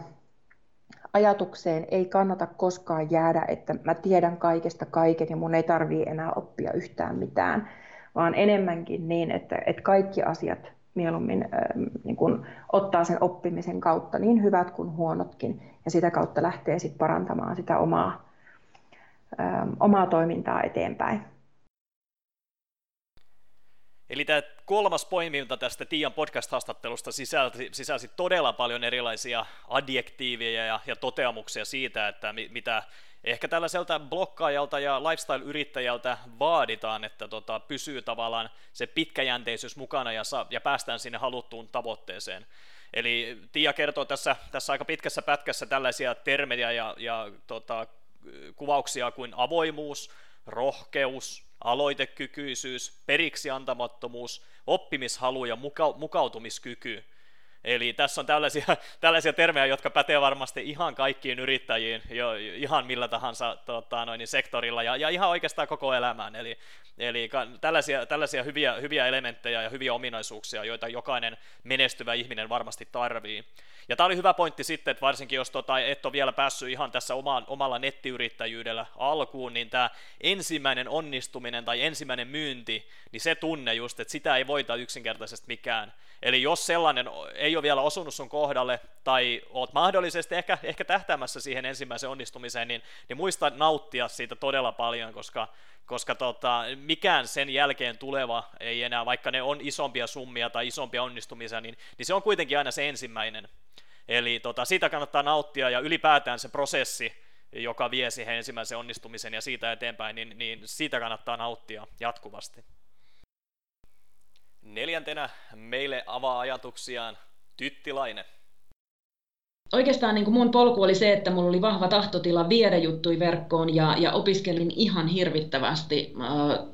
ajatukseen ei kannata koskaan jäädä, että mä tiedän kaikesta kaiken ja mun ei tarvii enää oppia yhtään mitään, vaan enemmänkin niin, että, että kaikki asiat mieluummin äh, niin kun ottaa sen oppimisen kautta, niin hyvät kuin huonotkin, ja sitä kautta lähtee sitten parantamaan sitä omaa, äh, omaa toimintaa eteenpäin. Eli tämä kolmas poiminta tästä Tian podcast-haastattelusta sisälsi, sisälsi todella paljon erilaisia adjektiiveja ja, ja toteamuksia siitä, että mi, mitä ehkä tällaiselta blokkaajalta ja lifestyle-yrittäjältä vaaditaan, että tota, pysyy tavallaan se pitkäjänteisyys mukana ja, sa, ja päästään sinne haluttuun tavoitteeseen. Eli Tia kertoo tässä, tässä aika pitkässä pätkässä tällaisia termejä ja, ja tota, kuvauksia kuin avoimuus, rohkeus, aloitekykyisyys, periksi antamattomuus, oppimishalu ja muka- mukautumiskyky. Eli tässä on tällaisia, tällaisia termejä, jotka pätee varmasti ihan kaikkiin yrittäjiin, jo, ihan millä tahansa tota, noin, sektorilla ja, ja ihan oikeastaan koko elämään. Eli, eli tällaisia, tällaisia hyviä, hyviä elementtejä ja hyviä ominaisuuksia, joita jokainen menestyvä ihminen varmasti tarvii. Ja tämä oli hyvä pointti sitten, että varsinkin jos tota, et ole vielä päässyt ihan tässä oma, omalla nettiyrittäjyydellä alkuun, niin tämä ensimmäinen onnistuminen tai ensimmäinen myynti, niin se tunne just, että sitä ei voita yksinkertaisesti mikään. Eli jos sellainen ei ole vielä osunut sun kohdalle, tai oot mahdollisesti ehkä, ehkä tähtäämässä siihen ensimmäiseen onnistumiseen, niin, niin muista nauttia siitä todella paljon, koska, koska tota, mikään sen jälkeen tuleva ei enää, vaikka ne on isompia summia tai isompia onnistumisia, niin, niin se on kuitenkin aina se ensimmäinen. Eli tota, siitä kannattaa nauttia ja ylipäätään se prosessi, joka vie siihen ensimmäisen onnistumisen ja siitä eteenpäin, niin, niin siitä kannattaa nauttia jatkuvasti. Neljäntenä meille avaa ajatuksiaan Tyttilainen oikeastaan niin kuin mun polku oli se, että mulla oli vahva tahtotila viedä juttui verkkoon ja, ja opiskelin ihan hirvittävästi.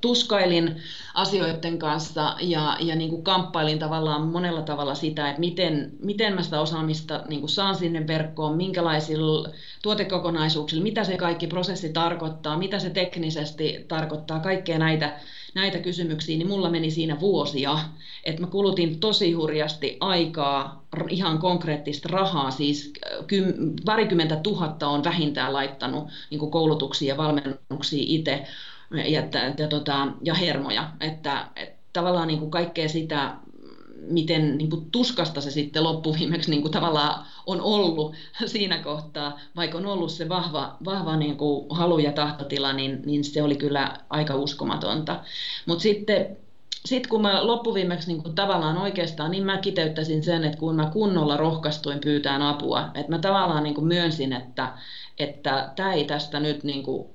Tuskailin asioiden kanssa ja, ja niin kuin kamppailin tavallaan monella tavalla sitä, että miten, miten mä sitä osaamista niin kuin saan sinne verkkoon, minkälaisilla tuotekokonaisuuksilla, mitä se kaikki prosessi tarkoittaa, mitä se teknisesti tarkoittaa, kaikkea näitä näitä kysymyksiä, niin mulla meni siinä vuosia, että mä kulutin tosi hurjasti aikaa, ihan konkreettista rahaa, siis äh, kym, parikymmentä tuhatta on vähintään laittanut niin koulutuksia ja valmennuksia itse ja, ja, tota, ja hermoja, että, että tavallaan niin kuin kaikkea sitä miten niin kuin tuskasta se sitten loppuviimeksi niin kuin tavallaan on ollut siinä kohtaa, vaikka on ollut se vahva, vahva niin kuin halu ja tahtotila, niin, niin se oli kyllä aika uskomatonta. Mutta sitten sitten kun mä loppuviimeksi niin kuin tavallaan oikeastaan, niin mä kiteyttäisin sen, että kun mä kunnolla rohkaistuin pyytään apua, että mä tavallaan niin kuin myönsin, että että tämä ei tästä nyt niin kuin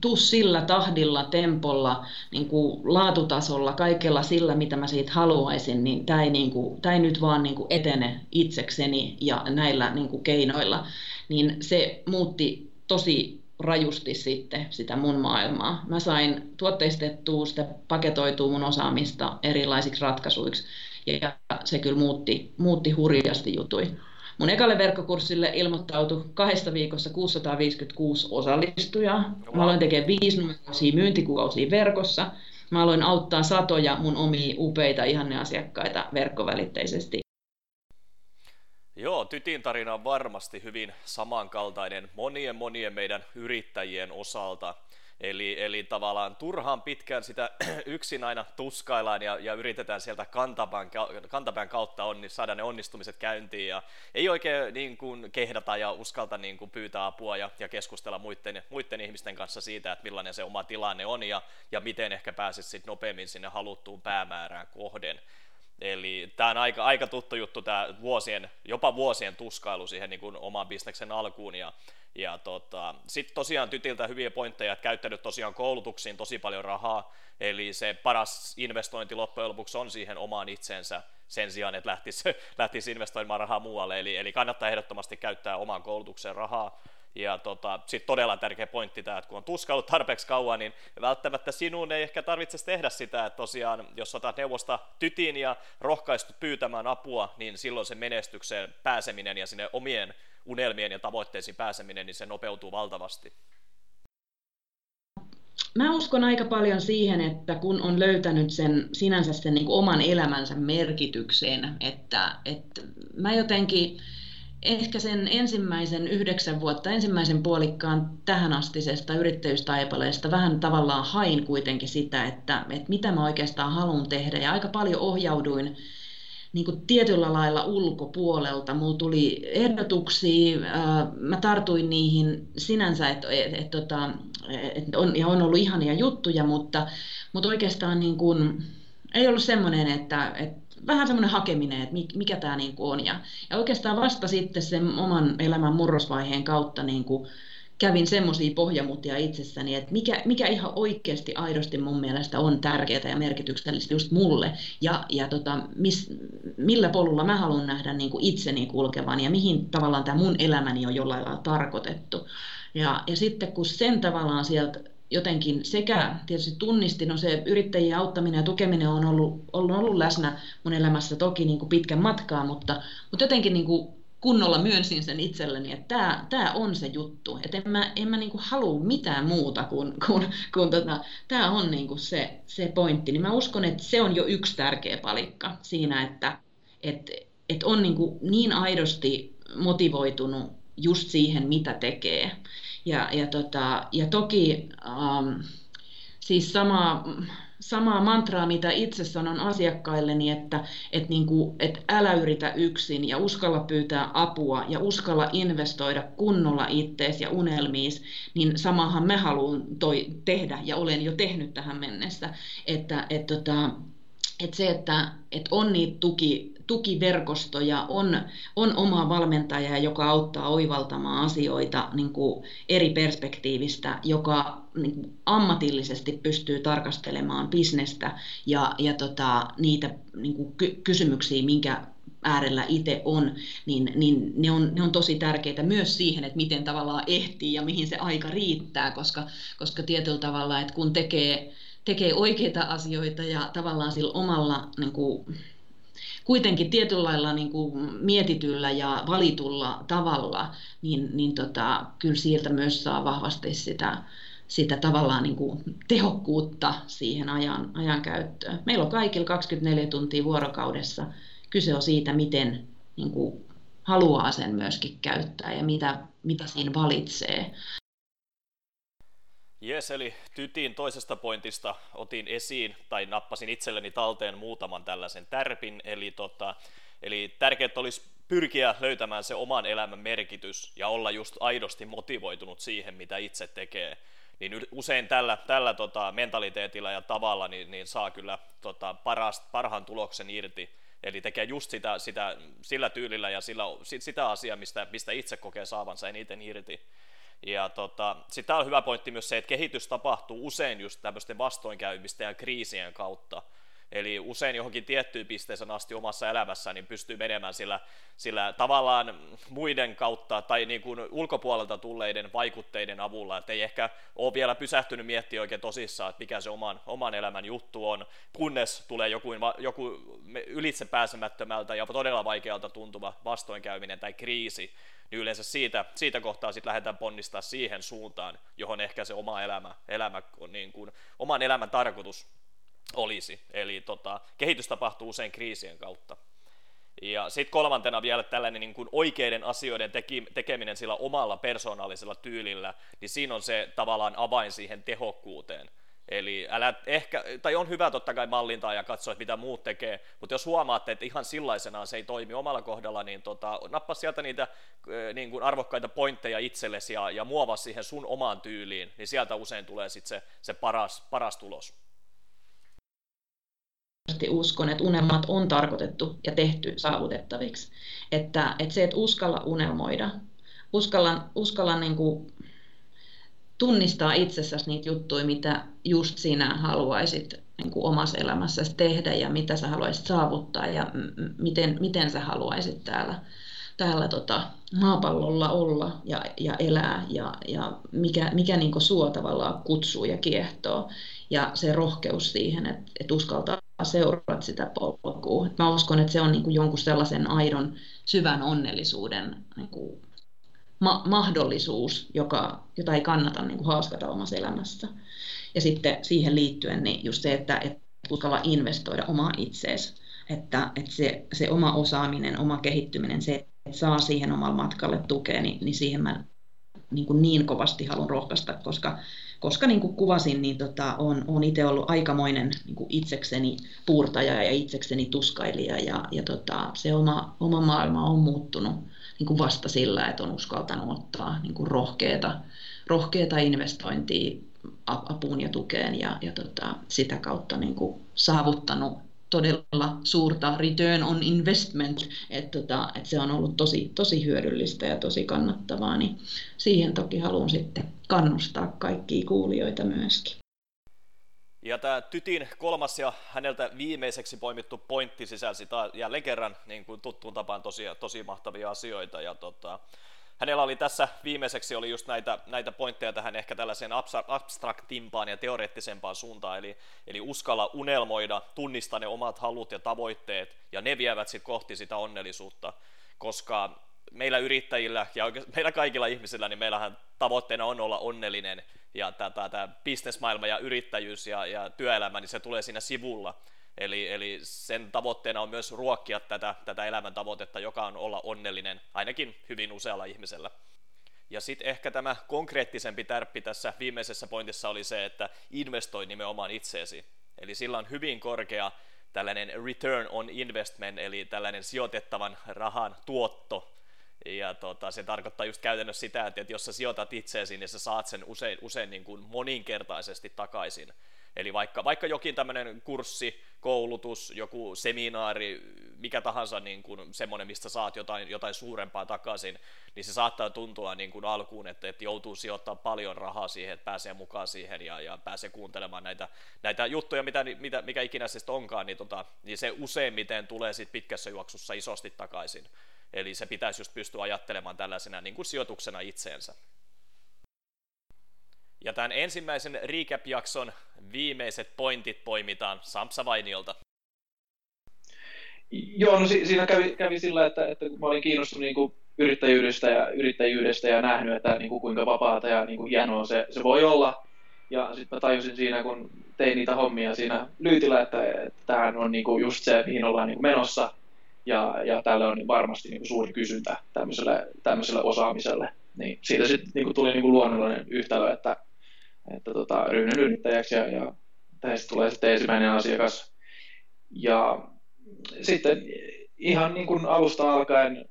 tuu sillä tahdilla, tempolla, niin kuin laatutasolla, kaikella sillä, mitä mä siitä haluaisin, niin tämä ei, niin kuin, tämä ei nyt vaan niin kuin etene itsekseni ja näillä niin kuin keinoilla. Niin se muutti tosi rajusti sitten sitä mun maailmaa. Mä sain tuotteistettua sitä, paketoitua mun osaamista erilaisiksi ratkaisuiksi ja se kyllä muutti, muutti hurjasti jutui. Mun ekalle verkkokurssille ilmoittautui kahdesta viikossa 656 osallistujaa. Mä aloin tekemään viisi numeroisia myyntikuukausia verkossa. mä aloin auttaa satoja mun omia upeita ihanneasiakkaita verkkovälitteisesti. Joo, Tytin tarina on varmasti hyvin samankaltainen monien monien meidän yrittäjien osalta. Eli, eli tavallaan turhaan pitkään sitä yksin aina tuskaillaan ja, ja yritetään sieltä kantapään, kantapään kautta onni, saada ne onnistumiset käyntiin. Ja ei oikein niin kuin, kehdata ja uskalta niin kuin, pyytää apua ja, ja keskustella muiden, muiden ihmisten kanssa siitä, että millainen se oma tilanne on ja, ja miten ehkä pääsisi nopeammin sinne haluttuun päämäärään kohden. Eli tämä on aika, aika tuttu juttu, tämä vuosien, jopa vuosien tuskailu siihen niin kuin oman bisneksen alkuun. Ja, ja tota, sitten tosiaan Tytiltä hyviä pointteja, että käyttänyt tosiaan koulutuksiin tosi paljon rahaa, eli se paras investointi loppujen lopuksi on siihen omaan itsensä sen sijaan, että lähtisi, lähtisi investoimaan rahaa muualle, eli, eli kannattaa ehdottomasti käyttää omaan koulutukseen rahaa, ja tota, sitten todella tärkeä pointti tämä, että kun on tuskaillut tarpeeksi kauan, niin välttämättä sinun ei ehkä tarvitse tehdä sitä, että tosiaan jos otat neuvosta tytiin ja rohkaistut pyytämään apua, niin silloin se menestykseen pääseminen ja sinne omien unelmien ja tavoitteisiin pääseminen, niin se nopeutuu valtavasti. Mä uskon aika paljon siihen, että kun on löytänyt sen sinänsä sen niin oman elämänsä merkityksen, että, että mä jotenkin ehkä sen ensimmäisen yhdeksän vuotta, ensimmäisen puolikkaan tähän astisesta yrittäjyystaipaleesta vähän tavallaan hain kuitenkin sitä, että, että mitä mä oikeastaan haluan tehdä ja aika paljon ohjauduin niin kuin tietyllä lailla ulkopuolelta. Mulla tuli ehdotuksia, mä tartuin niihin sinänsä, että et, et, tota, et on, ja on ollut ihania juttuja, mutta, mutta oikeastaan niin kuin, ei ollut semmoinen, että, että vähän semmoinen hakeminen, että mikä tämä niin on. Ja, ja oikeastaan vasta sitten sen oman elämän murrosvaiheen kautta niin kuin kävin semmoisia pohjamutia itsessäni, että mikä, mikä ihan oikeasti aidosti mun mielestä on tärkeää ja merkityksellistä just mulle, ja, ja tota, mis, millä polulla mä haluan nähdä niin kuin itseni kulkevan, ja mihin tavallaan tämä mun elämäni on jollain lailla tarkoitettu. Ja, ja sitten kun sen tavallaan sieltä jotenkin sekä tietysti tunnistin, no se yrittäjien auttaminen ja tukeminen on ollut, ollut, ollut läsnä mun elämässä toki niin kuin pitkän matkaa, mutta, mutta jotenkin niin kuin kunnolla myönsin sen itselleni, että tämä, on se juttu. Että en mä, en mä niin kuin halua mitään muuta kuin, kuin, kuin tota, tämä on niin kuin se, se pointti. Niin mä uskon, että se on jo yksi tärkeä palikka siinä, että et, et on niin, niin aidosti motivoitunut just siihen, mitä tekee. Ja, ja, tota, ja toki ähm, siis sama, samaa mantraa, mitä itse sanon asiakkailleni, että et niinku, et älä yritä yksin ja uskalla pyytää apua ja uskalla investoida kunnolla ittees ja unelmiis, niin samahan me haluan toi tehdä ja olen jo tehnyt tähän mennessä. Että et tota, et se, että et on niitä tuki, tukiverkostoja, on, on oma valmentaja, joka auttaa oivaltamaan asioita niin kuin eri perspektiivistä, joka niin kuin ammatillisesti pystyy tarkastelemaan bisnestä ja, ja tota, niitä niin kuin ky- kysymyksiä, minkä äärellä itse on, niin, niin ne, on, ne on tosi tärkeitä myös siihen, että miten tavallaan ehtii ja mihin se aika riittää, koska, koska tietyllä tavalla, että kun tekee, tekee oikeita asioita ja tavallaan sillä omalla niin kuin, kuitenkin tietyllä lailla niin kuin mietityllä ja valitulla tavalla, niin, niin tota, kyllä sieltä myös saa vahvasti sitä, sitä tavallaan niin kuin tehokkuutta siihen ajan, ajan käyttöön. Meillä on kaikilla 24 tuntia vuorokaudessa. Kyse on siitä, miten niin kuin haluaa sen myöskin käyttää ja mitä, mitä siinä valitsee. Jes, eli Tytin toisesta pointista otin esiin, tai nappasin itselleni talteen muutaman tällaisen tärpin, eli, tota, eli tärkeää olisi pyrkiä löytämään se oman elämän merkitys ja olla just aidosti motivoitunut siihen, mitä itse tekee. Niin usein tällä, tällä tota, mentaliteetilla ja tavalla niin, niin saa kyllä tota, paras, parhaan tuloksen irti. Eli tekee just sitä, sitä, sillä tyylillä ja sillä, sitä asiaa, mistä, mistä itse kokee saavansa eniten irti. Ja tota, sitten on hyvä pointti myös se, että kehitys tapahtuu usein just tämmöisten vastoinkäymisten ja kriisien kautta. Eli usein johonkin tiettyyn pisteeseen asti omassa elämässä niin pystyy menemään sillä, sillä tavallaan muiden kautta tai niin kuin ulkopuolelta tulleiden vaikutteiden avulla, että ei ehkä ole vielä pysähtynyt miettiä oikein tosissaan, että mikä se oman, oman elämän juttu on, kunnes tulee joku, joku ylitse pääsemättömältä ja todella vaikealta tuntuva vastoinkäyminen tai kriisi, niin yleensä siitä, siitä kohtaa sitten lähdetään ponnistaa siihen suuntaan, johon ehkä se oma elämä, elämä niin kuin, oman elämän tarkoitus olisi. Eli tota, kehitys tapahtuu usein kriisien kautta. Ja sitten kolmantena vielä tällainen niin kuin oikeiden asioiden teki, tekeminen sillä omalla persoonallisella tyylillä, niin siinä on se tavallaan avain siihen tehokkuuteen. Eli älä ehkä, tai on hyvä totta kai mallintaa ja katsoa, että mitä muut tekee, mutta jos huomaatte, että ihan sellaisenaan se ei toimi omalla kohdalla, niin tota, nappa sieltä niitä niin kuin arvokkaita pointteja itsellesi ja, ja muovaa siihen sun omaan tyyliin, niin sieltä usein tulee sitten se, se paras, paras tulos uskon, että unelmat on tarkoitettu ja tehty saavutettaviksi. Että, että se, että uskalla unelmoida, uskalla, uskalla niin kuin tunnistaa itsessäsi niitä juttuja, mitä just sinä haluaisit niin kuin omassa elämässäsi tehdä ja mitä sä haluaisit saavuttaa ja m- miten, miten sä haluaisit täällä, täällä tota, maapallolla olla ja, ja elää ja, ja mikä, mikä niin sua tavallaan kutsuu ja kiehtoo ja se rohkeus siihen, että, että uskaltaa seurata sitä polkua. Mä uskon, että se on niin kuin jonkun sellaisen aidon syvän onnellisuuden niin kuin ma- mahdollisuus, joka, jota ei kannata niin kuin haaskata omassa elämässä. Ja sitten siihen liittyen niin just se, että, että uskalla investoida omaa itseesi, että, että se, se oma osaaminen, oma kehittyminen, se, että saa siihen omalle matkalle tukea, niin, niin siihen mä niin, kuin niin kovasti haluan rohkaista, koska, koska niin kuin kuvasin, niin tota, on, on itse ollut aikamoinen niin kuin itsekseni puurtaja ja itsekseni tuskailija ja, ja tota, se oma, oma maailma on muuttunut niin kuin vasta sillä, että on uskaltanut ottaa niin kuin rohkeata, rohkeata investointia apuun ja tukeen ja, ja tota, sitä kautta niin kuin saavuttanut todella suurta return on investment, että tota, et se on ollut tosi, tosi hyödyllistä ja tosi kannattavaa, niin siihen toki haluan sitten kannustaa kaikkia kuulijoita myöskin. Ja tämä Tytin kolmas ja häneltä viimeiseksi poimittu pointti sisälsi jälleen kerran niin kuin tuttuun tapaan tosi, tosi mahtavia asioita. Ja tota, hänellä oli tässä viimeiseksi oli just näitä, näitä pointteja tähän ehkä tällaiseen abstraktimpaan ja teoreettisempaan suuntaan, eli, eli uskalla unelmoida, tunnistaa ne omat halut ja tavoitteet, ja ne vievät sitten kohti sitä onnellisuutta, koska meillä yrittäjillä ja meillä kaikilla ihmisillä, niin meillähän tavoitteena on olla onnellinen, ja tämä bisnesmaailma ja yrittäjyys ja, ja työelämä, niin se tulee siinä sivulla, Eli, eli sen tavoitteena on myös ruokkia tätä, tätä elämän tavoitetta, joka on olla onnellinen, ainakin hyvin usealla ihmisellä. Ja sitten ehkä tämä konkreettisempi tärppi tässä viimeisessä pointissa oli se, että investoi nimenomaan itseesi. Eli sillä on hyvin korkea tällainen return on investment, eli tällainen sijoitettavan rahan tuotto. Ja tota, se tarkoittaa just käytännössä sitä, että jos sä sijoitat itseesi, niin sä saat sen usein, usein niin kuin moninkertaisesti takaisin. Eli vaikka, vaikka jokin tämmöinen kurssi, koulutus, joku seminaari, mikä tahansa niin kuin semmoinen, mistä saat jotain, jotain suurempaa takaisin, niin se saattaa tuntua niin kuin alkuun, että, että joutuu sijoittamaan paljon rahaa siihen, että pääsee mukaan siihen ja, ja pääsee kuuntelemaan näitä, näitä juttuja, mitä, mitä, mikä ikinä se onkaan, niin, tota, niin se useimmiten tulee sit pitkässä juoksussa isosti takaisin. Eli se pitäisi just pystyä ajattelemaan tällaisena niin kuin sijoituksena itseensä. Ja tämän ensimmäisen recap-jakson viimeiset pointit poimitaan Sampsa Vainiolta. Joo, no si- siinä kävi, kävi sillä, että, että kun mä olin kiinnostunut niin kuin yrittäjyydestä ja yrittäjyydestä ja nähnyt, että niin kuin kuinka vapaata ja niin kuin hienoa se, se voi olla. Ja sitten mä tajusin siinä, kun tein niitä hommia siinä Lyytillä, että, että tämähän on niin kuin just se, mihin ollaan niin kuin menossa. Ja, ja tälle on varmasti niin kuin suuri kysyntä tämmöiselle, tämmöiselle osaamiselle. Niin siitä sitten niin tuli niin kuin luonnollinen yhtälö, että, että tota, ryhdyn yrittäjäksi ja, ja tästä tulee sitten ensimmäinen asiakas. Ja sitten ihan niin kuin alusta alkaen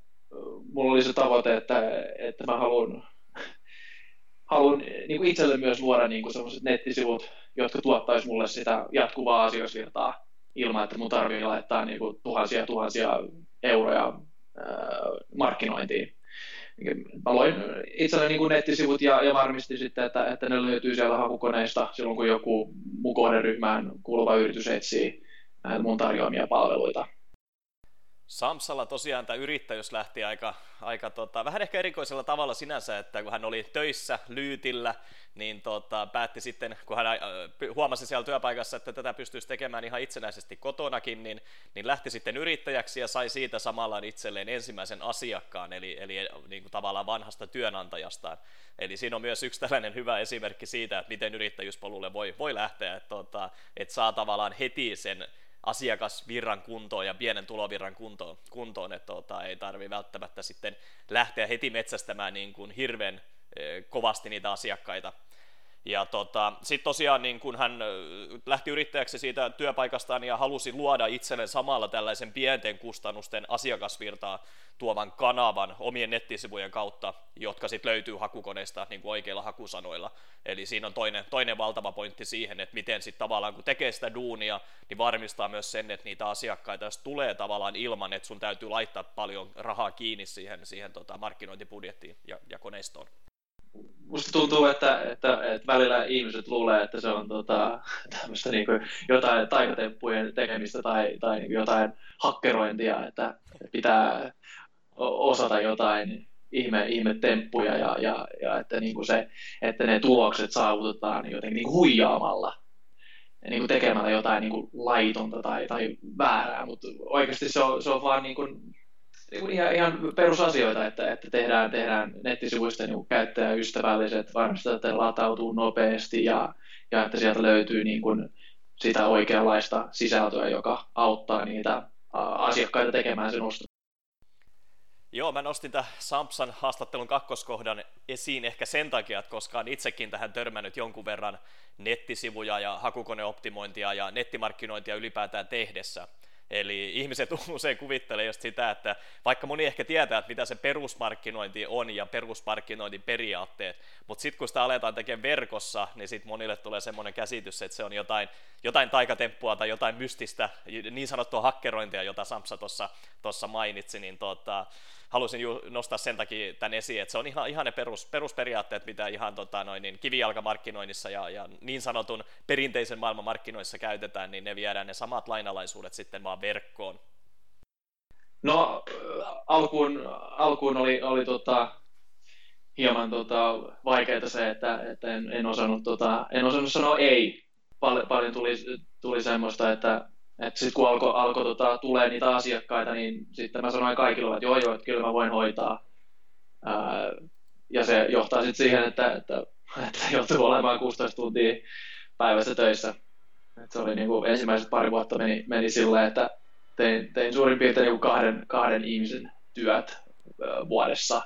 mulla oli se tavoite, että, että mä haluan, haluan niin kuin itselle myös luoda niin kuin sellaiset nettisivut, jotka tuottaisi mulle sitä jatkuvaa asioisvirtaa ilman, että mun tarvii laittaa niin kuin tuhansia tuhansia euroja markkinointiin mä loin itselleni niin nettisivut ja, ja varmistin sitten, että, että ne löytyy siellä hakukoneista silloin, kun joku mun kohderyhmään kuuluva yritys etsii mun tarjoamia palveluita. Samsalla tosiaan tämä yrittäjyys lähti aika, aika tota, vähän ehkä erikoisella tavalla sinänsä, että kun hän oli töissä Lyytillä, niin tota, päätti sitten, kun hän äh, huomasi siellä työpaikassa, että tätä pystyisi tekemään ihan itsenäisesti kotonakin, niin, niin lähti sitten yrittäjäksi ja sai siitä samalla itselleen ensimmäisen asiakkaan, eli, eli niin kuin tavallaan vanhasta työnantajastaan. Eli siinä on myös yksi tällainen hyvä esimerkki siitä, että miten yrittäjyyspolulle voi, voi lähteä, että, tota, että saa tavallaan heti sen asiakasvirran kuntoon ja pienen tulovirran kuntoon, kuntoon että tota, ei tarvi välttämättä sitten lähteä heti metsästämään niin kuin hirveän kovasti niitä asiakkaita. Ja tota, sitten tosiaan niin kun hän lähti yrittäjäksi siitä työpaikastaan ja halusi luoda itselleen samalla tällaisen pienten kustannusten asiakasvirtaa tuovan kanavan omien nettisivujen kautta, jotka sitten löytyy hakukoneista niin kuin oikeilla hakusanoilla. Eli siinä on toinen, toinen valtava pointti siihen, että miten sitten tavallaan kun tekee sitä duunia, niin varmistaa myös sen, että niitä asiakkaita tulee tavallaan ilman, että sun täytyy laittaa paljon rahaa kiinni siihen, siihen tota markkinointibudjettiin ja, ja koneistoon musta tuntuu, että, että, että välillä ihmiset luulee, että se on tota, tämmöistä niin jotain taikatemppujen tekemistä tai, tai niin jotain hakkerointia, että pitää osata jotain ihme, ihme temppuja ja, ja, ja että, niin kuin se, että ne tulokset saavutetaan jotenkin niin kuin huijaamalla. Ja niin kuin tekemällä jotain niin kuin laitonta tai, tai väärää, mutta oikeasti se on, se on vaan niin kuin ihan, ihan perusasioita, että, että tehdään, tehdään nettisivuista niin käyttäjäystävälliset, varmistetaan, että latautuu nopeasti ja, ja että sieltä löytyy niin kuin sitä oikeanlaista sisältöä, joka auttaa niitä asiakkaita tekemään sen oston. Joo, mä nostin tämän Sampsan haastattelun kakkoskohdan esiin ehkä sen takia, että koska olen itsekin tähän törmännyt jonkun verran nettisivuja ja hakukoneoptimointia ja nettimarkkinointia ylipäätään tehdessä – Eli ihmiset usein kuvittelee just sitä, että vaikka moni ehkä tietää, että mitä se perusmarkkinointi on ja perusmarkkinointin periaatteet, mutta sitten kun sitä aletaan tekemään verkossa, niin sitten monille tulee semmoinen käsitys, että se on jotain, jotain taikatemppua tai jotain mystistä, niin sanottua hakkerointia, jota Samsa tuossa mainitsi, niin tota, halusin ju nostaa sen takia tämän esiin, että se on ihan, ihan ne perus, perusperiaatteet, mitä ihan tota, noin, niin kivijalkamarkkinoinnissa ja, ja niin sanotun perinteisen maailman markkinoissa käytetään, niin ne viedään ne samat lainalaisuudet sitten vaan verkkoon. No alkuun, alkuun oli, oli tota, hieman tota, vaikeaa se, että, että en, en, osannut, tota, en osannut sanoa ei. Pal- paljon tuli, tuli semmoista, että että sitten kun alkoi alko, tota, tulee niitä asiakkaita, niin sitten mä sanoin kaikille, että joo joo, että kyllä mä voin hoitaa. Ää, ja se johtaa sitten siihen, että, että, että joutuu olemaan 16 tuntia päivässä töissä. Et se oli niin kuin, ensimmäiset pari vuotta meni, meni silleen, että tein, tein suurin piirtein niin kahden, kahden ihmisen työt ää, vuodessa.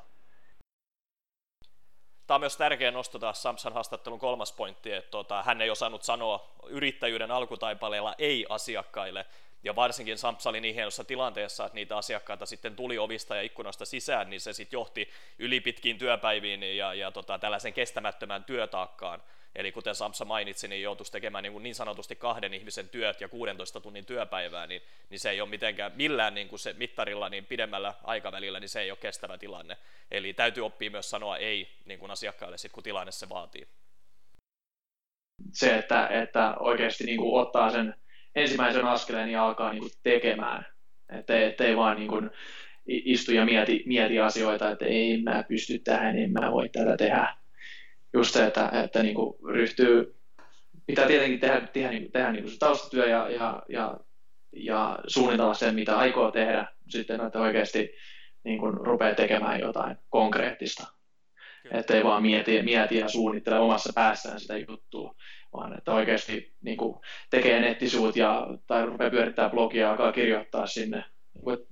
Tämä on myös tärkeä nosto taas Samsan haastattelun kolmas pointti, että tota, hän ei osannut sanoa yrittäjyyden alkutaipaleella ei asiakkaille, ja varsinkin Sampsa oli niin hienossa tilanteessa, että niitä asiakkaita sitten tuli ovista ja ikkunasta sisään, niin se sitten johti ylipitkiin työpäiviin ja, ja tota, tällaisen kestämättömään työtaakkaan. Eli kuten Samsa mainitsi, niin joutuisi tekemään niin, kuin niin sanotusti kahden ihmisen työt ja 16 tunnin työpäivää, niin, niin se ei ole mitenkään millään niin kuin se mittarilla niin pidemmällä aikavälillä, niin se ei ole kestävä tilanne. Eli täytyy oppia myös sanoa ei niin kuin asiakkaille, sit, kun tilanne se vaatii. Se, että, että oikeasti niin kuin ottaa sen ensimmäisen askeleen ja alkaa niin kuin tekemään, että et ei vaan niin kuin istu ja mieti, mieti asioita, että ei mä pysty tähän, en mä voi tätä tehdä, just se, että, että niin kuin ryhtyy, pitää tietenkin tehdä, tehdä, niin, tehdä niin kuin se taustatyö ja, ja, ja, ja suunnitella sen, mitä aikoo tehdä, sitten että oikeasti niin kuin rupeaa tekemään jotain konkreettista. Että ei vaan mieti, mieti ja suunnittele omassa päässään sitä juttua, vaan että oikeasti niin kuin tekee nettisivut ja, tai rupeaa pyörittää blogia ja alkaa kirjoittaa sinne.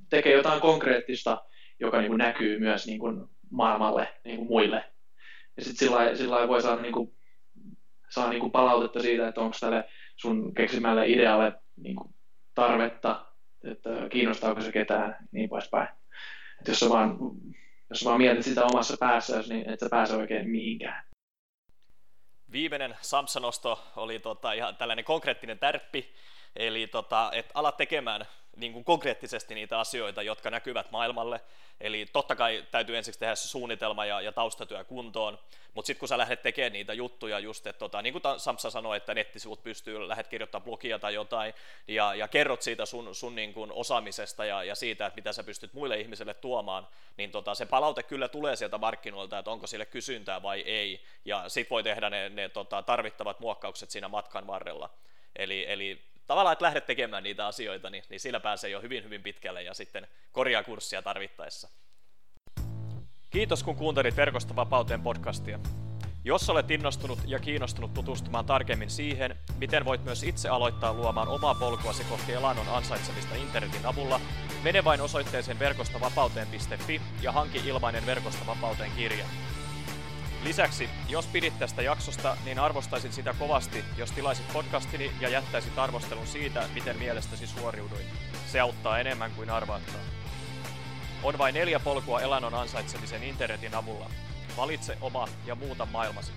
Tekee jotain konkreettista, joka niin kuin näkyy myös niin kuin maailmalle, niin kuin muille ja sitten sillä, sillä voi saada, niinku, saa niinku palautetta siitä, että onko tälle sun keksimälle idealle niinku tarvetta, että kiinnostaako se ketään, niin poispäin. Et jos sä vaan, jos sä vaan mietit sitä omassa päässä, niin et sä pääse oikein mihinkään. Viimeinen Samsa-nosto oli tota ihan tällainen konkreettinen tärppi, Eli tota, et ala tekemään niin kuin konkreettisesti niitä asioita, jotka näkyvät maailmalle. Eli totta kai täytyy ensiksi tehdä se suunnitelma ja, ja taustatyö kuntoon, mutta sitten kun sä lähdet tekemään niitä juttuja just, että tota, niin kuin Samsa sanoi, että nettisivut pystyy, lähdet kirjoittamaan blogia tai jotain, ja, ja kerrot siitä sun, sun niin kuin osaamisesta ja, ja siitä, että mitä sä pystyt muille ihmisille tuomaan, niin tota, se palaute kyllä tulee sieltä markkinoilta, että onko sille kysyntää vai ei, ja sit voi tehdä ne, ne tota, tarvittavat muokkaukset siinä matkan varrella. Eli, eli tavallaan, että lähdet tekemään niitä asioita, niin, niin sillä pääsee jo hyvin, hyvin pitkälle ja sitten korjaa kurssia tarvittaessa. Kiitos kun kuuntelit Verkosta vapauteen podcastia. Jos olet innostunut ja kiinnostunut tutustumaan tarkemmin siihen, miten voit myös itse aloittaa luomaan omaa polkuasi kohti elannon ansaitsemista internetin avulla, mene vain osoitteeseen verkostavapauteen.fi ja hanki ilmainen Verkosta vapauteen kirja. Lisäksi, jos pidit tästä jaksosta, niin arvostaisin sitä kovasti, jos tilaisit podcastini ja jättäisit arvostelun siitä, miten mielestäsi suoriuduin. Se auttaa enemmän kuin arvaattaa. On vain neljä polkua elannon ansaitsemisen internetin avulla. Valitse oma ja muuta maailmasi.